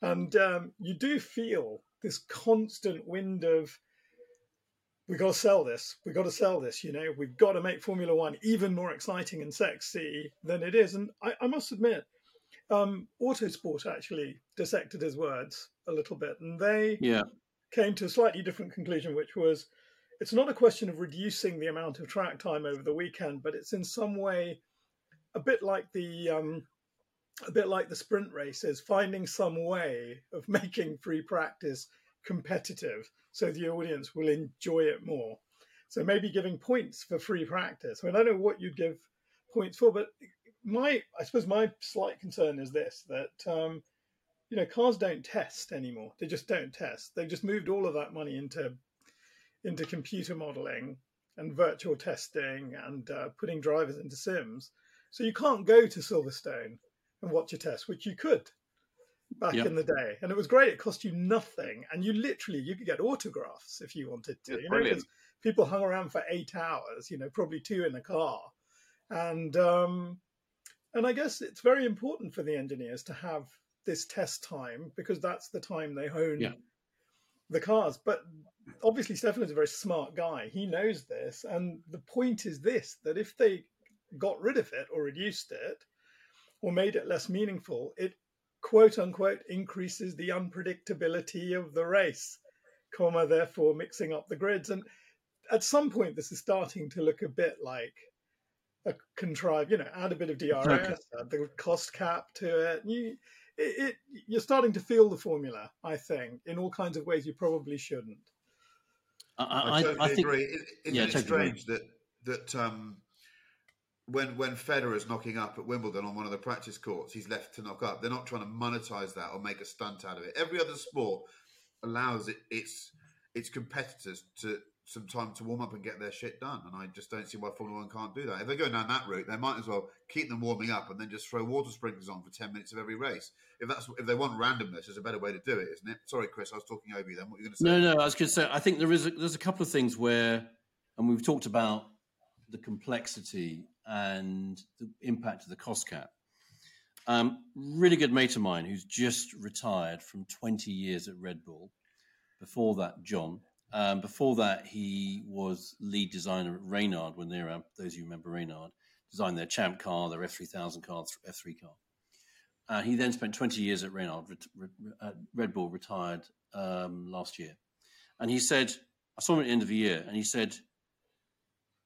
And um, you do feel this constant wind of, we've got to sell this, we've got to sell this, you know, we've got to make Formula One even more exciting and sexy than it is. And I, I must admit, um, Autosport actually dissected his words a little bit, and they yeah, came to a slightly different conclusion, which was it's not a question of reducing the amount of track time over the weekend, but it's in some way a bit like the um, a bit like the sprint races, finding some way of making free practice competitive so the audience will enjoy it more. So maybe giving points for free practice. I mean, I don't know what you'd give points for, but my I suppose my slight concern is this that um, you know cars don't test anymore. They just don't test. They've just moved all of that money into into computer modeling and virtual testing and uh, putting drivers into sims. So you can't go to Silverstone and watch a test, which you could. back Yep. in the day, and it was great. It cost you nothing, and you literally you could get autographs if you wanted to. You know, people hung around for eight hours. You know, probably two in a car, and um, and I guess it's very important for the engineers to have this test time because that's the time they hone Yeah. The cars. But obviously, Stefan is a very smart guy. He knows this, and the point is this: that if they got rid of it or reduced it or made it less meaningful, it quote unquote increases the unpredictability of the race, comma therefore mixing up the grids. And at some point, this is starting to look a bit like a contrived, you know, add a bit of DRS, add the cost cap to it. You, it, it, you're starting to feel the formula, I think, in all kinds of ways you probably shouldn't. I, I, I, totally I think agree. It, isn't yeah, it totally agree. strange that that um, when when is knocking up at Wimbledon on one of the practice courts, he's left to knock up. They're not trying to monetize that or make a stunt out of it. Every other sport allows it, its its competitors to some time to warm up and get their shit done. And I just don't see why Formula One can't do that. If they're going down that route, they might as well keep them warming up and then just throw water sprinklers on for ten minutes of every race. If that's if they want randomness, there's a better way to do it, isn't it? Sorry, Chris, I was talking over you. Then what are you going to say? No, no, I was going to say, I think there is a, there's a couple of things where, and we've talked about the complexity and the impact of the cost cap. Um, really good mate of mine who's just retired from 20 years at Red Bull. Before that, John. Um, before that, he was lead designer at Reynard when they were, those of you remember Reynard, designed their Champ car, their F3000 car, F3 car. Uh, he then spent 20 years at Reynard, uh, Red Bull, retired um, last year. And he said, I saw him at the end of the year, and he said,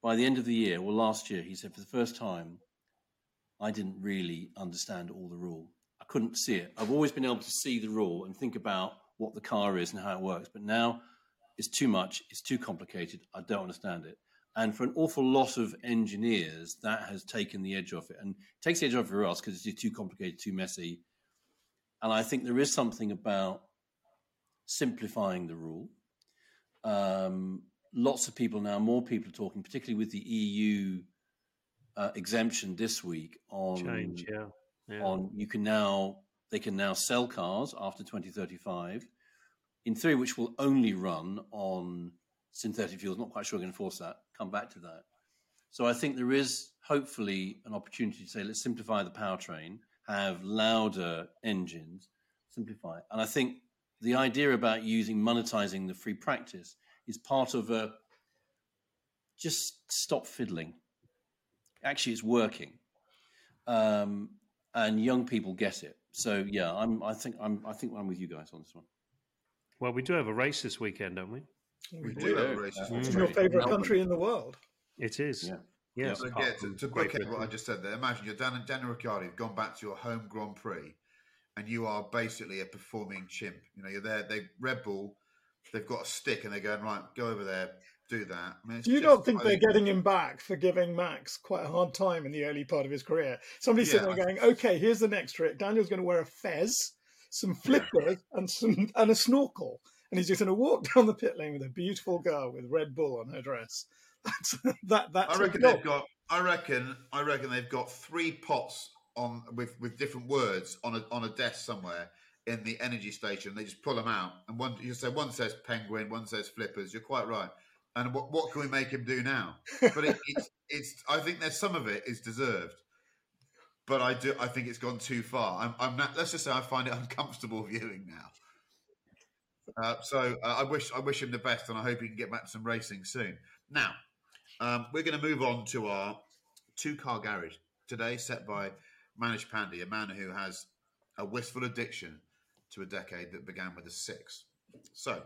by the end of the year, well, last year, he said, for the first time, I didn't really understand all the rule. I couldn't see it. I've always been able to see the rule and think about what the car is and how it works. But now it's too much, it's too complicated. I don't understand it. And for an awful lot of engineers, that has taken the edge off it and takes the edge off for us because it's too complicated, too messy. And I think there is something about simplifying the rule. Um, lots of people now, more people are talking, particularly with the EU uh, exemption this week on Change, yeah. yeah. on you can now they can now sell cars after 2035 in theory which will only run on synthetic fuels not quite sure we can force that come back to that so i think there is hopefully an opportunity to say let's simplify the powertrain have louder engines simplify and i think the idea about using monetizing the free practice is part of a just stop fiddling actually it's working um, and young people get it. So yeah, I'm. I think I'm. I think I'm with you guys on this one. Well, we do have a race this weekend, don't we? We do have a race. It's Mm. your favourite country in the world. It is. Yeah. Yes. So yeah, to, from to Great bookend what I just said there, imagine you're Dan, Daniel Ricciardo, you've gone back to your home Grand Prix, and you are basically a performing chimp. You know, you're there. They Red Bull, they've got a stick, and they're going right. Go over there, do that. I mean, it's don't think they're getting him back for giving Max quite a hard time in the early part of his career? Somebody's sitting Yeah, there going, "Okay, here's the next trick. Daniel's going to wear a fez, some flippers, and some and a snorkel, and he's just going to walk down the pit lane with a beautiful girl with Red Bull on her dress." That's that. That's I reckon they've got. I reckon. I reckon they've got three pots on with with different words on a on a desk somewhere in the energy station. They just pull them out, and one you say one says penguin, one says flippers. You're quite right. And what what can we make him do now? But it, it's it's. I think there's some of it is deserved. But I do. I think it's gone too far. I'm. I'm not. Let's just say I find it uncomfortable viewing now. Uh, so uh, I wish I wish him the best, and I hope he can get back to some racing soon. Now, um, we're going to move on to our two car garage today, set by Manish Pandey, a man who has a wistful addiction to a decade that began with a six. So,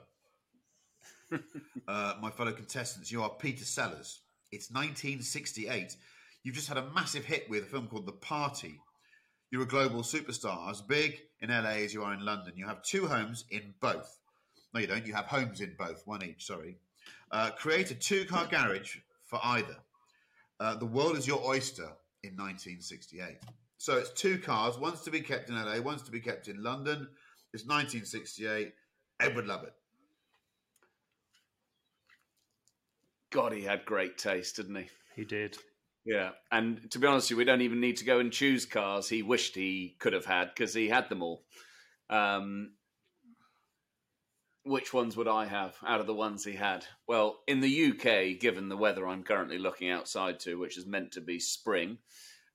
uh, my fellow contestants, you are Peter Sellers. It's 1968. You've just had a massive hit with a film called The Party. You're a global superstar, as big in LA as you are in London. You have two homes in both. No, you don't. You have homes in both, one each, sorry. Uh, create a two car garage for either. Uh, the world is your oyster in 1968. So it's two cars, one's to be kept in LA, one's to be kept in London. It's 1968. Edward Lovett. God, he had great taste, didn't he? He did. Yeah, and to be honest with you, we don't even need to go and choose cars he wished he could have had because he had them all. Um, which ones would I have out of the ones he had? Well, in the UK, given the weather I'm currently looking outside to, which is meant to be spring,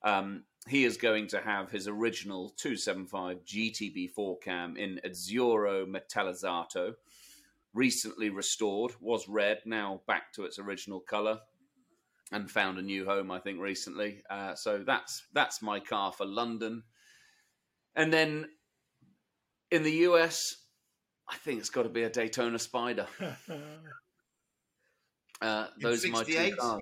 um, he is going to have his original 275 GTB 4 cam in Azzurro Metallizzato, recently restored, was red, now back to its original colour, and found a new home, I think, recently. Uh, so that's that's my car for London. And then in the US, I think it's got to be a Daytona Spider. Uh, those are my two 68? cars.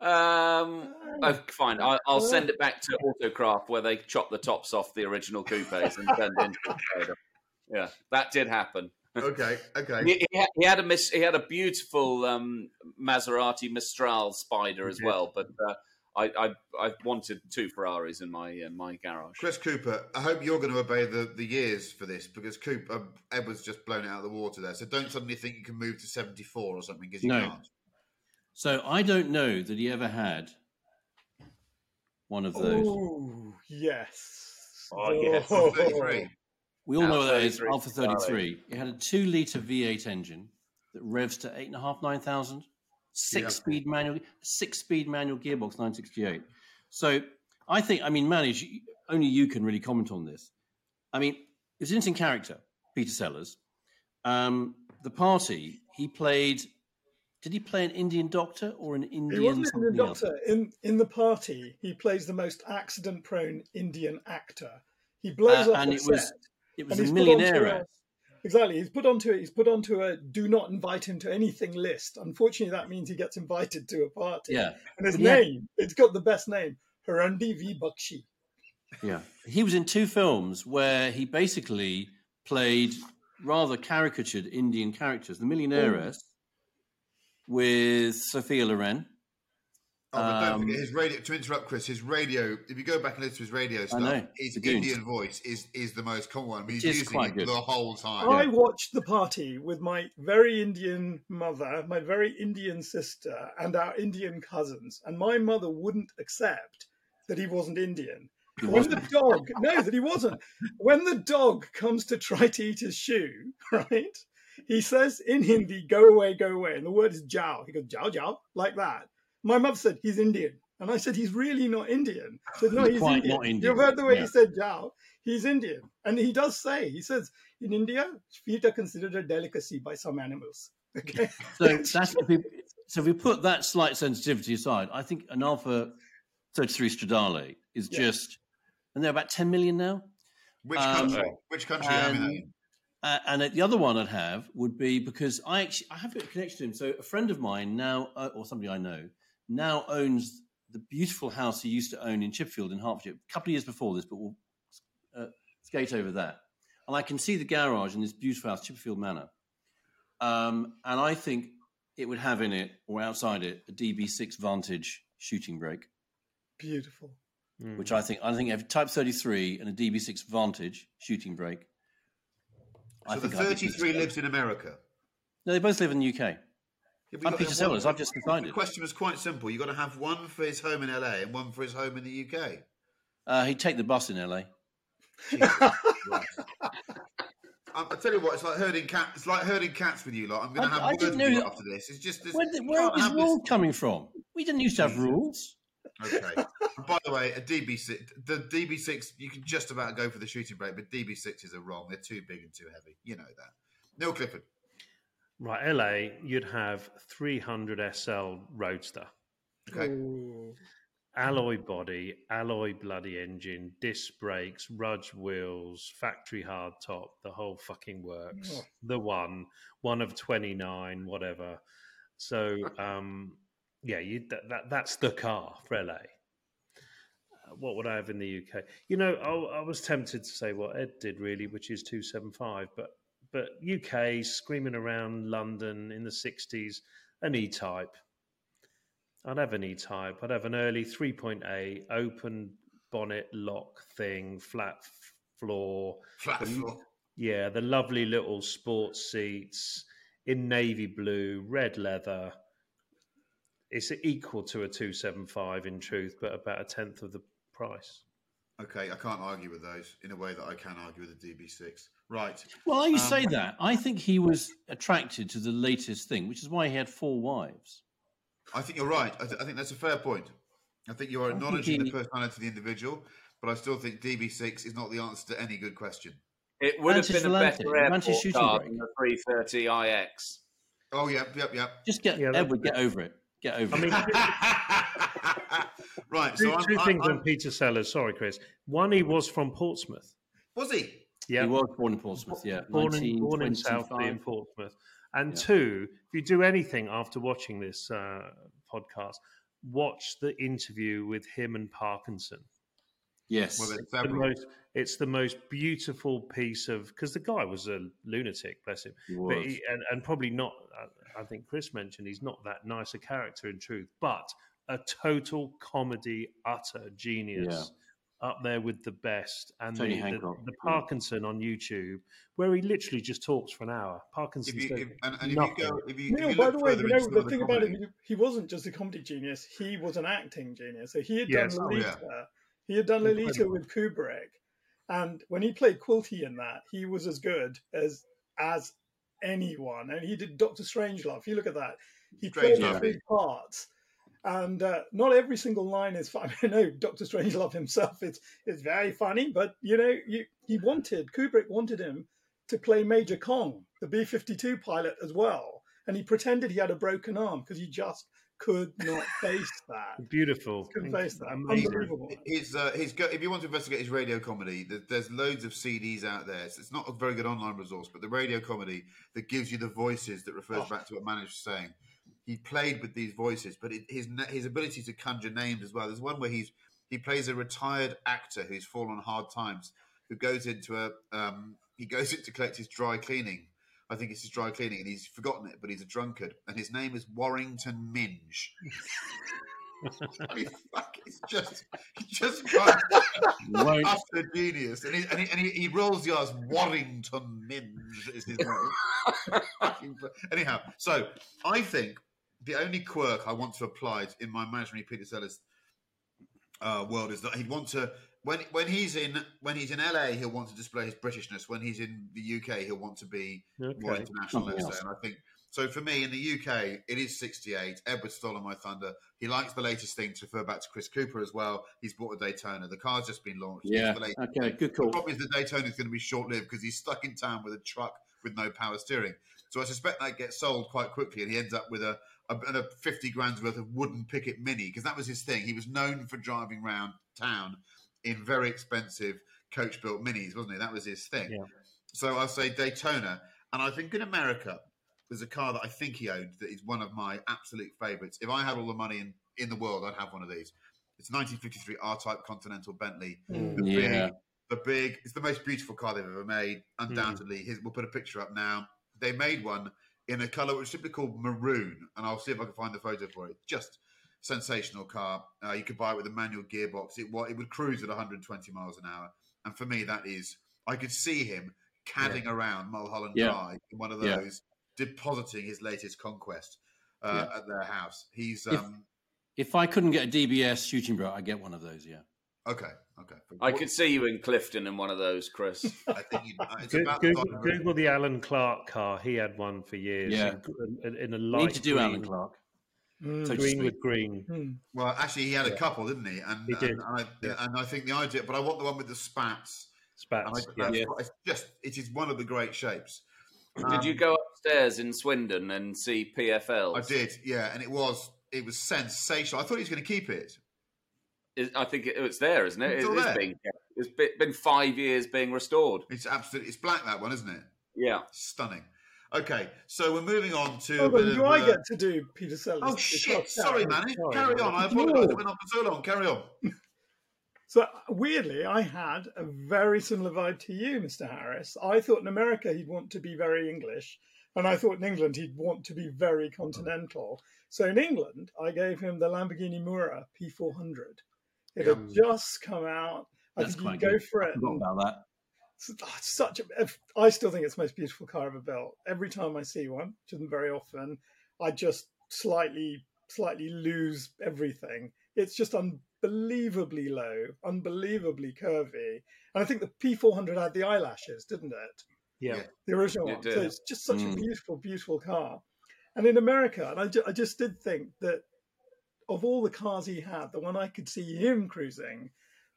Um, oh, fine. I, I'll send it back to Autocraft where they chop the tops off the original coupes and turn it into a Spider. Yeah, that did happen. Okay, okay. He, he, had, he had a mis- he had a beautiful um, Maserati Mistral Spider as He well, but uh, I, I I wanted two Ferraris in my uh, my garage. Chris Cooper, I hope you're going to obey the, the years for this because Coop, um, Edward's just blown it out of the water there. So don't suddenly think you can move to 74 or something because you No. can't. So I don't know that he ever had one of those. Oh, yes. Oh, yes. 33. We all know what that Alfa is. 33. Alfa 33. It had a two litre V8 engine that revs to eight and a half, nine thousand. Six Yeah. speed manual, six speed manual gearbox, 968. So I think, I mean, manage, only you can really comment on this. I mean, it's an interesting character, Peter Sellers. Um, the party, he played, did he play an Indian doctor or an Indian He wasn't in something the else? Doctor. In in the party, he plays the most accident-prone Indian actor. He blows Uh, up and the it was, set, it was and a he's put onto millionaire. Exactly. He's put onto it. he's put onto a do not invite him to anything list. Unfortunately, that means he gets invited to a party. Yeah. And his had- name, it's got the best name, Hrundi V Bakshi. Yeah. He was in two films where he basically played rather caricatured Indian characters. The Millionairess oh. with Sophia Loren. Oh, but don't Um, forget his radio. To interrupt, Chris, his radio. If you go back and listen to his radio stuff, know, his. Indian voice is is the most common one. I mean, he's is using quite it the whole time. I watched the party with my very Indian mother, my very Indian sister, and our Indian cousins. And my mother wouldn't accept that he wasn't Indian. He when the wasn't. dog, no, that he wasn't. When the dog comes to try to eat his shoe, right? He says in Hindi, "Go away, go away," and the word is "jao." He goes "jao, jao," like that. My mother said he's Indian, and I said he's really not Indian. I said no, He's he's quite Indian. not Indian, You've heard the way yeah. he said "jao." He's Indian, and he does say he says in India, feet are considered a delicacy by some animals. Okay, So that's if we, so if we put that slight sensitivity aside, I think an Alfa 33 Stradale is Yeah. just, and they're about 10 million now. Which Um, country? Which country? I mean, and, uh, and the other one I'd have would be because I actually I have a connection to him. So a friend of mine now, uh, or somebody I know, now owns the beautiful house he used to own in Chipperfield in Hertfordshire. A couple of years before this, but we'll uh, skate over that. And I can see the garage in this beautiful house, Chipperfield Manor. Um, and I think it would have in it or outside it a DB6 Vantage shooting brake, beautiful. Mm. which I think I think have Type 33 and a DB6 Vantage shooting brake. I so the think I'd 33 lives in America. No, they both live in the UK. Yeah, I'm Peter one- Sellers. I've just defined it. The question was quite simple. You've got to have one for his home in LA and one for his home in the UK. Uh, he'd take the bus in LA. I, tell you what, it's like herding cats. It's like herding cats with you. Like I'm going to have I words with you after this. It's just this, Where, you where these have this- coming from? We didn't used to have rules. Okay. By the way, a DB6, the DB6, you can just about go for the shooting brake, but DB6s are wrong. They're too big and too heavy. You know that. Neil Clifford. Right, LA, you'd have 300 SL Roadster. Okay. Ooh. Alloy body, alloy bloody engine, disc brakes, Rudge wheels, factory hard top, the whole fucking works. Oh. The one, one of 29, whatever. So, um, yeah, you, that, that that's the car for LA. Uh, What would I have in the UK? You know, I, I was tempted to say what Ed did really, which is 275, but but UK screaming around London in the 60s, an E type. I'd have an E type. I'd have an early 3.8 open bonnet lock thing, flat floor. Flat The- floor. Yeah, the lovely little sports seats in navy blue, red leather. It's equal to a 275 in truth, but about a tenth of the price. Okay, I can't argue with those in a way that I can argue with the DB6. Right. Well, you Um, say that. I think he was attracted to the latest thing, which is why he had four wives. I think you're right. I, th- I think that's a fair point. I think you are acknowledging he- the personality of the individual, but I still think DB6 is not the answer to any good question. It would have Mantis been a Volante, better Mantis airport shooting car brake. than the 330 IX. Oh, yep, yep, yep. Just get Yeah, Edward, get over it. Get over I mean, it. right. two, So I'm, two I'm- things I'm- on Peter Sellers. Sorry, Chris. One, he was from Portsmouth. was he? Yeah, He was born in Portsmouth, yeah. born in, born in 1925. Southsea in Portsmouth. And Yeah. two, if you do anything after watching this uh, podcast, watch the interview with him and Parkinson. Yes. Well, It's the most, it's the most beautiful piece of because the guy was a lunatic, bless him, He but he, and, and probably not. I- I think Chris mentioned he's not that nice a character in truth, but a total comedy, utter genius. Up there with the best, and Tony the, the, Hancock, the yeah. Parkinson on YouTube, where he literally just talks for an hour. Parkinson If you, if, and, and if you go, if you, if Neil, you by look the way, you know the the thing about comedy- him, he wasn't just a comedy genius; he was an acting genius. So he had Yes. done Oh, Lolita. yeah. He had done Lolita Incredible. with Kubrick, and when he played Quilty in that, he was as good as as anyone. And he did Doctor Strangelove. If you look at that, he played Strangelove. big parts. And uh, not every single line is funny. I know Doctor Strangelove himself is is very funny, but you know, you, he wanted Kubrick wanted him to play Major Kong, the B fifty two pilot, as well, and he pretended he had a broken arm because he just could not face that. beautiful, Couldn't face that. amazing. Unbelievable. His, uh, his go- if you want to investigate his radio comedy, there's loads of CDs out there. So it's not a very good online resource, but the radio comedy that gives you the voices that refers Oh. back to what Manish was saying. He played with these voices, but it, his his ability to conjure names as well. There's one where he's he plays a retired actor who's fallen hard times, who goes into a um, he goes in to collect his dry cleaning. I think it's his dry cleaning, and he's forgotten it, but he's a drunkard, and his name is Warrington Minge. I mean, fuck, it's just he just can't genius, and he and he, and he, he rolls the R's. Warrington Minge is his name. Anyhow, so I think the only quirk I want to apply in my imaginary Peter Sellers uh, world is that he'd want to when when he's in when he's in LA he'll want to display his Britishness. When he's in the UK he'll want to be more Okay. international. Something Let's else. say, and I think so. For me in the UK, it is '68. Edward stolen my thunder. He likes the latest thing to refer back to Chris Cooper as well. He's bought a Daytona. The car's just been launched. Yeah. the latest Okay. Good the problem is the Daytona is going to be short lived because he's stuck in town with a truck with no power steering. So I suspect that gets sold quite quickly, and he ends up with a a, and a fifty grand's worth of wooden picket mini because that was his thing. He was known for driving around town in very expensive coach built minis, wasn't he? That was his thing. Yeah. So I'll say Daytona, and I think in America there's a car that I think he owned that is one of my absolute favourites. If I had all the money in in the world, I'd have one of these. It's 1953 R-Type Continental Bentley. Mm. The Yeah. big, the big. It's the most beautiful car they've ever made. Undoubtedly, His, we'll put a picture up now. They made one in a color which should be called maroon, and I'll see if I can find the photo for it. Just sensational car. Uh, you could buy it with a manual gearbox. It it would cruise at 120 miles an hour, and for me, that is. I could see him cadding around Mulholland Yeah. Drive in one of Yeah. those, depositing his latest conquest uh, at their house. He's If- um, If I couldn't get a DBS shooting bro, I'd get one of those. Yeah. Okay. Okay. I could see you in Clifton in one of those, Chris. I think you, uh, it's Go- about Google, size of a- Google the Alan Clark car. He had one for years. Yeah. in, in, in a We light need to do green, Alan Clark. Mm. So green with green. Mm. Well, actually, he had a couple, didn't he? And He did, And, I, yeah. and I think the idea, but I want the one with the spats. And I, Spats. Yeah. It's just, it is one of the great shapes. Did you go upstairs in Swindon and see PFL? I did, yeah, and it was it was sensational. I thought he was going to keep it. I think it, it's there, isn't it? It's It- all it's there. been it's been, been five years being restored. It's absolutely, it's black that one, isn't it? Yeah. Stunning. Okay, so we're moving on to. Oh, but do I uh, get to do Peter Sellers? Oh shit! Sorry, man. Sorry, Carry man. on. I apologise. It went on for so long. Carry on. So weirdly, I had a very similar vibe to you, Mr. Harris. I thought in America he'd want to be very English, and I thought in England he'd want to be very continental. So in England, I gave him the Lamborghini Miura P400. It had just come out. I think you can go good. for it. forgot and- about that. it's oh, it's such a. I still think it's the most beautiful car ever built. Every time I see one, which isn't very often, I just slightly, slightly lose everything. It's just unbelievably low, unbelievably curvy. And I think the P400 had the eyelashes, didn't it? Yeah. The original It one. So did. it's just such Mm. a beautiful, beautiful car. And in America, and I, ju- I just did think that of all the cars he had, the one I could see him cruising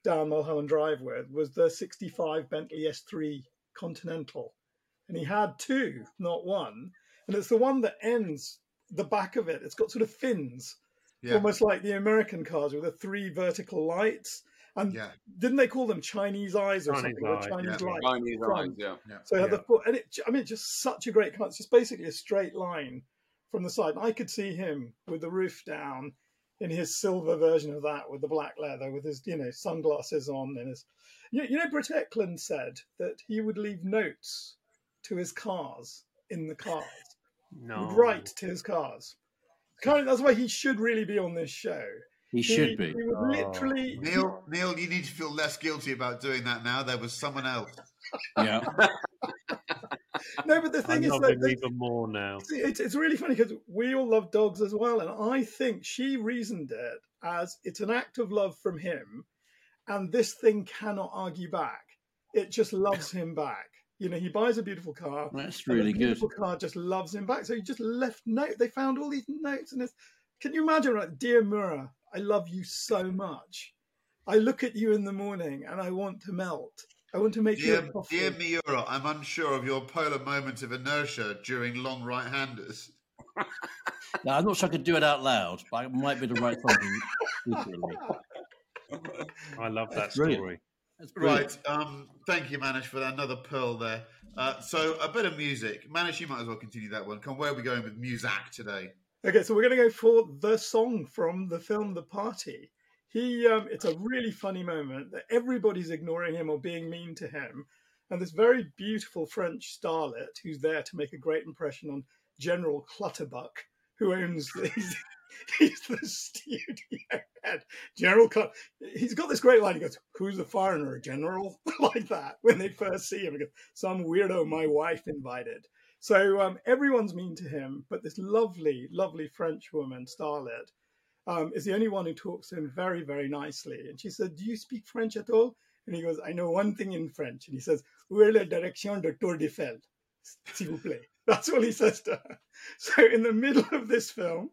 down Mulholland Drive with was the 65 Bentley S3 Continental. And he had two, not one. And it's the one that ends the back of it. It's got sort of fins, Yeah. almost like the American cars with the three vertical lights. And Yeah. didn't they call them Chinese eyes or Chinese something? Or eyes, Chinese yeah. lights. Chinese eyes, yeah. Yeah. So it had Yeah. the foot, and it, I mean, just such a great car. It's just basically a straight line from the side. I could see him with the roof down in his silver version of that with the black leather, with his, you know, sunglasses on. And his, you, you know, Britt Ekland said that he would leave notes to his cars in the cars. No. Would write to his cars. Kind of, that's why he should really be on this show. He should be. He would Oh. literally. Neil, Neil, you need to feel less guilty about doing that now. There was someone else. Yeah. No, but the thing is that the- even more now. It's, it's really funny because we all love dogs as well. And I think she reasoned it as it's an act of love from him. And this thing cannot argue back. It just loves him back. You know, he buys a beautiful car. That's really good. beautiful car just loves him back. So he just left note. They found all these notes. And it's, can you imagine, like, Dear Miura, I love you so much. I look at you in the morning and I want to melt. I want to make you Dear, a coffee. dear Miura, I'm unsure of your polar moment of inertia during long right-handers. Now, I'm not sure I could do it out loud, but I might be able to write something secretly. I love that That's story. That's. Right. Um, thank you, Manish, for another pearl there. Uh, so a bit of music. Manish, you might as well continue that one. Come, where are we going with Muzak today? Okay, so we're going to go for the song from the film The Party. He, um, it's a really funny moment that everybody's ignoring him or being mean to him, and this very beautiful French starlet who's there to make a great impression on General Clutterbuck, who owns the, he's, the studio head. General Cut. He's got this great line. He goes, "Who's the foreigner, General?" like that when they first see him. He goes, "Some weirdo my wife invited." So um, everyone's mean to him, but this lovely, lovely French woman, Starlet, um, is the only one who talks to him very, very nicely. And she said, Do you speak French at all? And he goes, I know one thing in French. And he says, Où est la direction de Tour d'Eiffel? S'il vous plaît. That's all he says to her. So in the middle of this film,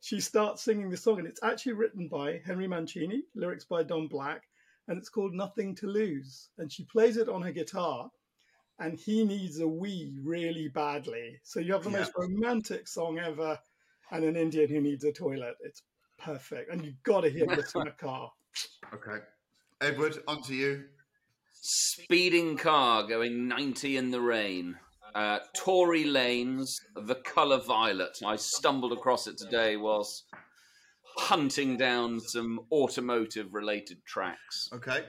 she starts singing the song, and it's actually written by Henry Mancini, lyrics by Don Black, and it's called Nothing to Lose. And she plays it on her guitar, and he needs a wee really badly. So you have the Yeah. most romantic song ever, and an Indian who needs a toilet. It's perfect, and you've got to hear this in a car. Okay. Edward, on to you. Speeding car going 90 in the rain. Uh, Tory Lanez, The Colour Violet. I stumbled across it today whilst hunting down some automotive related tracks. Okay.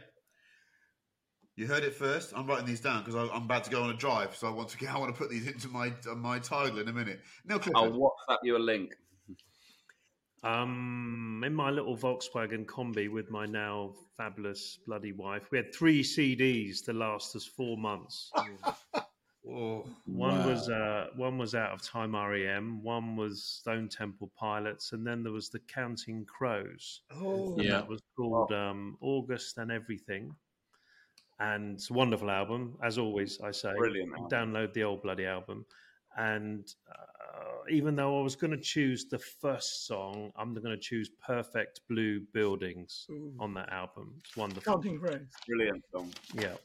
You heard it first. I'm writing these down because I'm about to go on a drive, so I want to get, I want to put these into my uh, my title in a minute. Neil I'll Clifford. WhatsApp you a link. Um, in my little Volkswagen Combi with my now fabulous bloody wife, we had three CDs to last us four months. Oh, One Wow. was uh, one was out of time REM, one was Stone Temple Pilots, and then there was the Counting Crows. Oh, and Yeah. that was called um, August and Everything. And it's a wonderful album, as always. I say, Brilliant. Download the old bloody album. And uh, even though I was going to choose the first song, I'm going to choose "Perfect Blue Buildings" Ooh. on that album. It's wonderful. Counting Brilliant song. Yeah.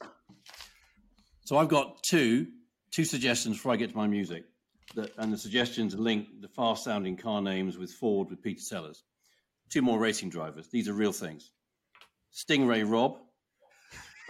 So I've got two two suggestions before I get to my music, that, and the suggestions link the fast-sounding car names with Ford with Peter Sellers. Two more racing drivers. These are real things. Stingray Rob.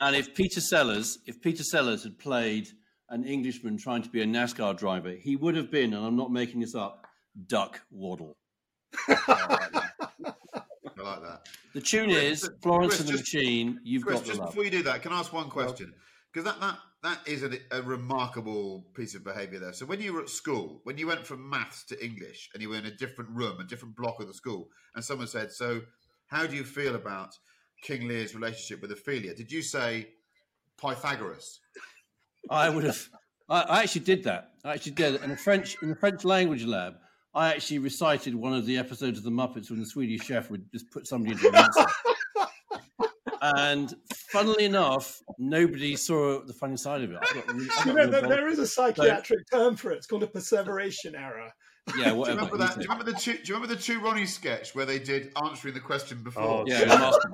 and if Peter Sellers, if Peter Sellers had played an Englishman trying to be a NASCAR driver, he would have been, and I'm not making this up, Duck Waddle. I like that. The tune Chris, is Florence Chris, and the just- Machine. You've Chris, got the just before you do that, can I ask one question? Because that, that that is a, a remarkable piece of behaviour there. So when you were at school, when you went from maths to English, and you were in a different room, a different block of the school, and someone said, "So, how do you feel about King Lear's relationship with Ophelia?" Did you say Pythagoras? I would have. I, I actually did that. I actually did it in the French in the French language lab. I actually recited one of the episodes of the Muppets when the Swedish Chef would just put somebody into a mixer. and funnily enough, nobody saw the funny side of it. Really, You know, real there, there is a psychiatric term for it. It's called a perseveration error. yeah, Do you remember that? Do you remember the two? Do you remember the two Ronnie sketch where they did answering the question before? Oh, Yeah, the master.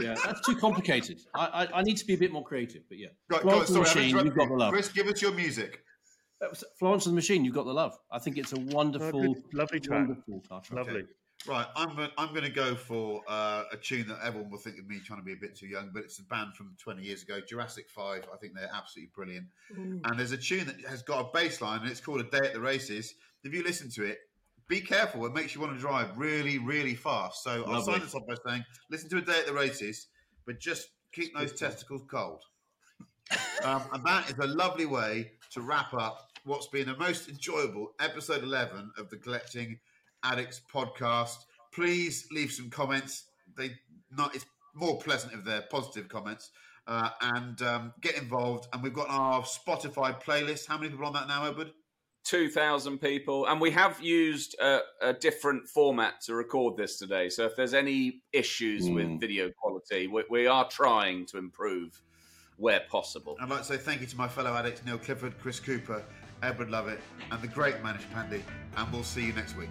Yeah, that's too complicated. I, I, I need to be a bit more creative, but yeah. Right, go on, Florence and sorry, I've Machine, you've got the love. Chris, give us your music. Florence and the Machine, you've got the love. I think it's a wonderful, good, lovely track. wonderful title. Lovely. Right, I'm gonna, I'm going to go for uh, a tune that everyone will think of me trying to be a bit too young, but it's a band from 20 years ago, Jurassic Five. I think they're absolutely brilliant. And there's a tune that has got a bass line, and it's called "A Day at the Races." If you listen to it, be careful; it makes you want to drive really, really fast. So I'll sign this off by saying, listen to "A Day at the Races," but just keep those testicles cold. Um, and that is a lovely way to wrap up what's been a most enjoyable episode 11 of the Collecting Addicts podcast. Please leave some comments. They not it's more pleasant if they're positive comments. Uh, and um, get involved. And we've got our Spotify playlist. How many people on that now, Edward? 2,000 people. And we have used a, a different format to record this today. So if there's any issues Hmm. with video quality, we, we are trying to improve where possible. I'd like to say thank you to my fellow addicts, Neil Clifford, Chris Cooper, Edward Lovett, and the great Manish Pandey. And we'll see you next week.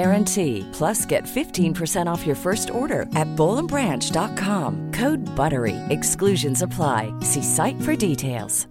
guarantee. Plus, get 15% off your first order at bollandbranch.com. Code BUTTERY. Exclusions apply. See site for details.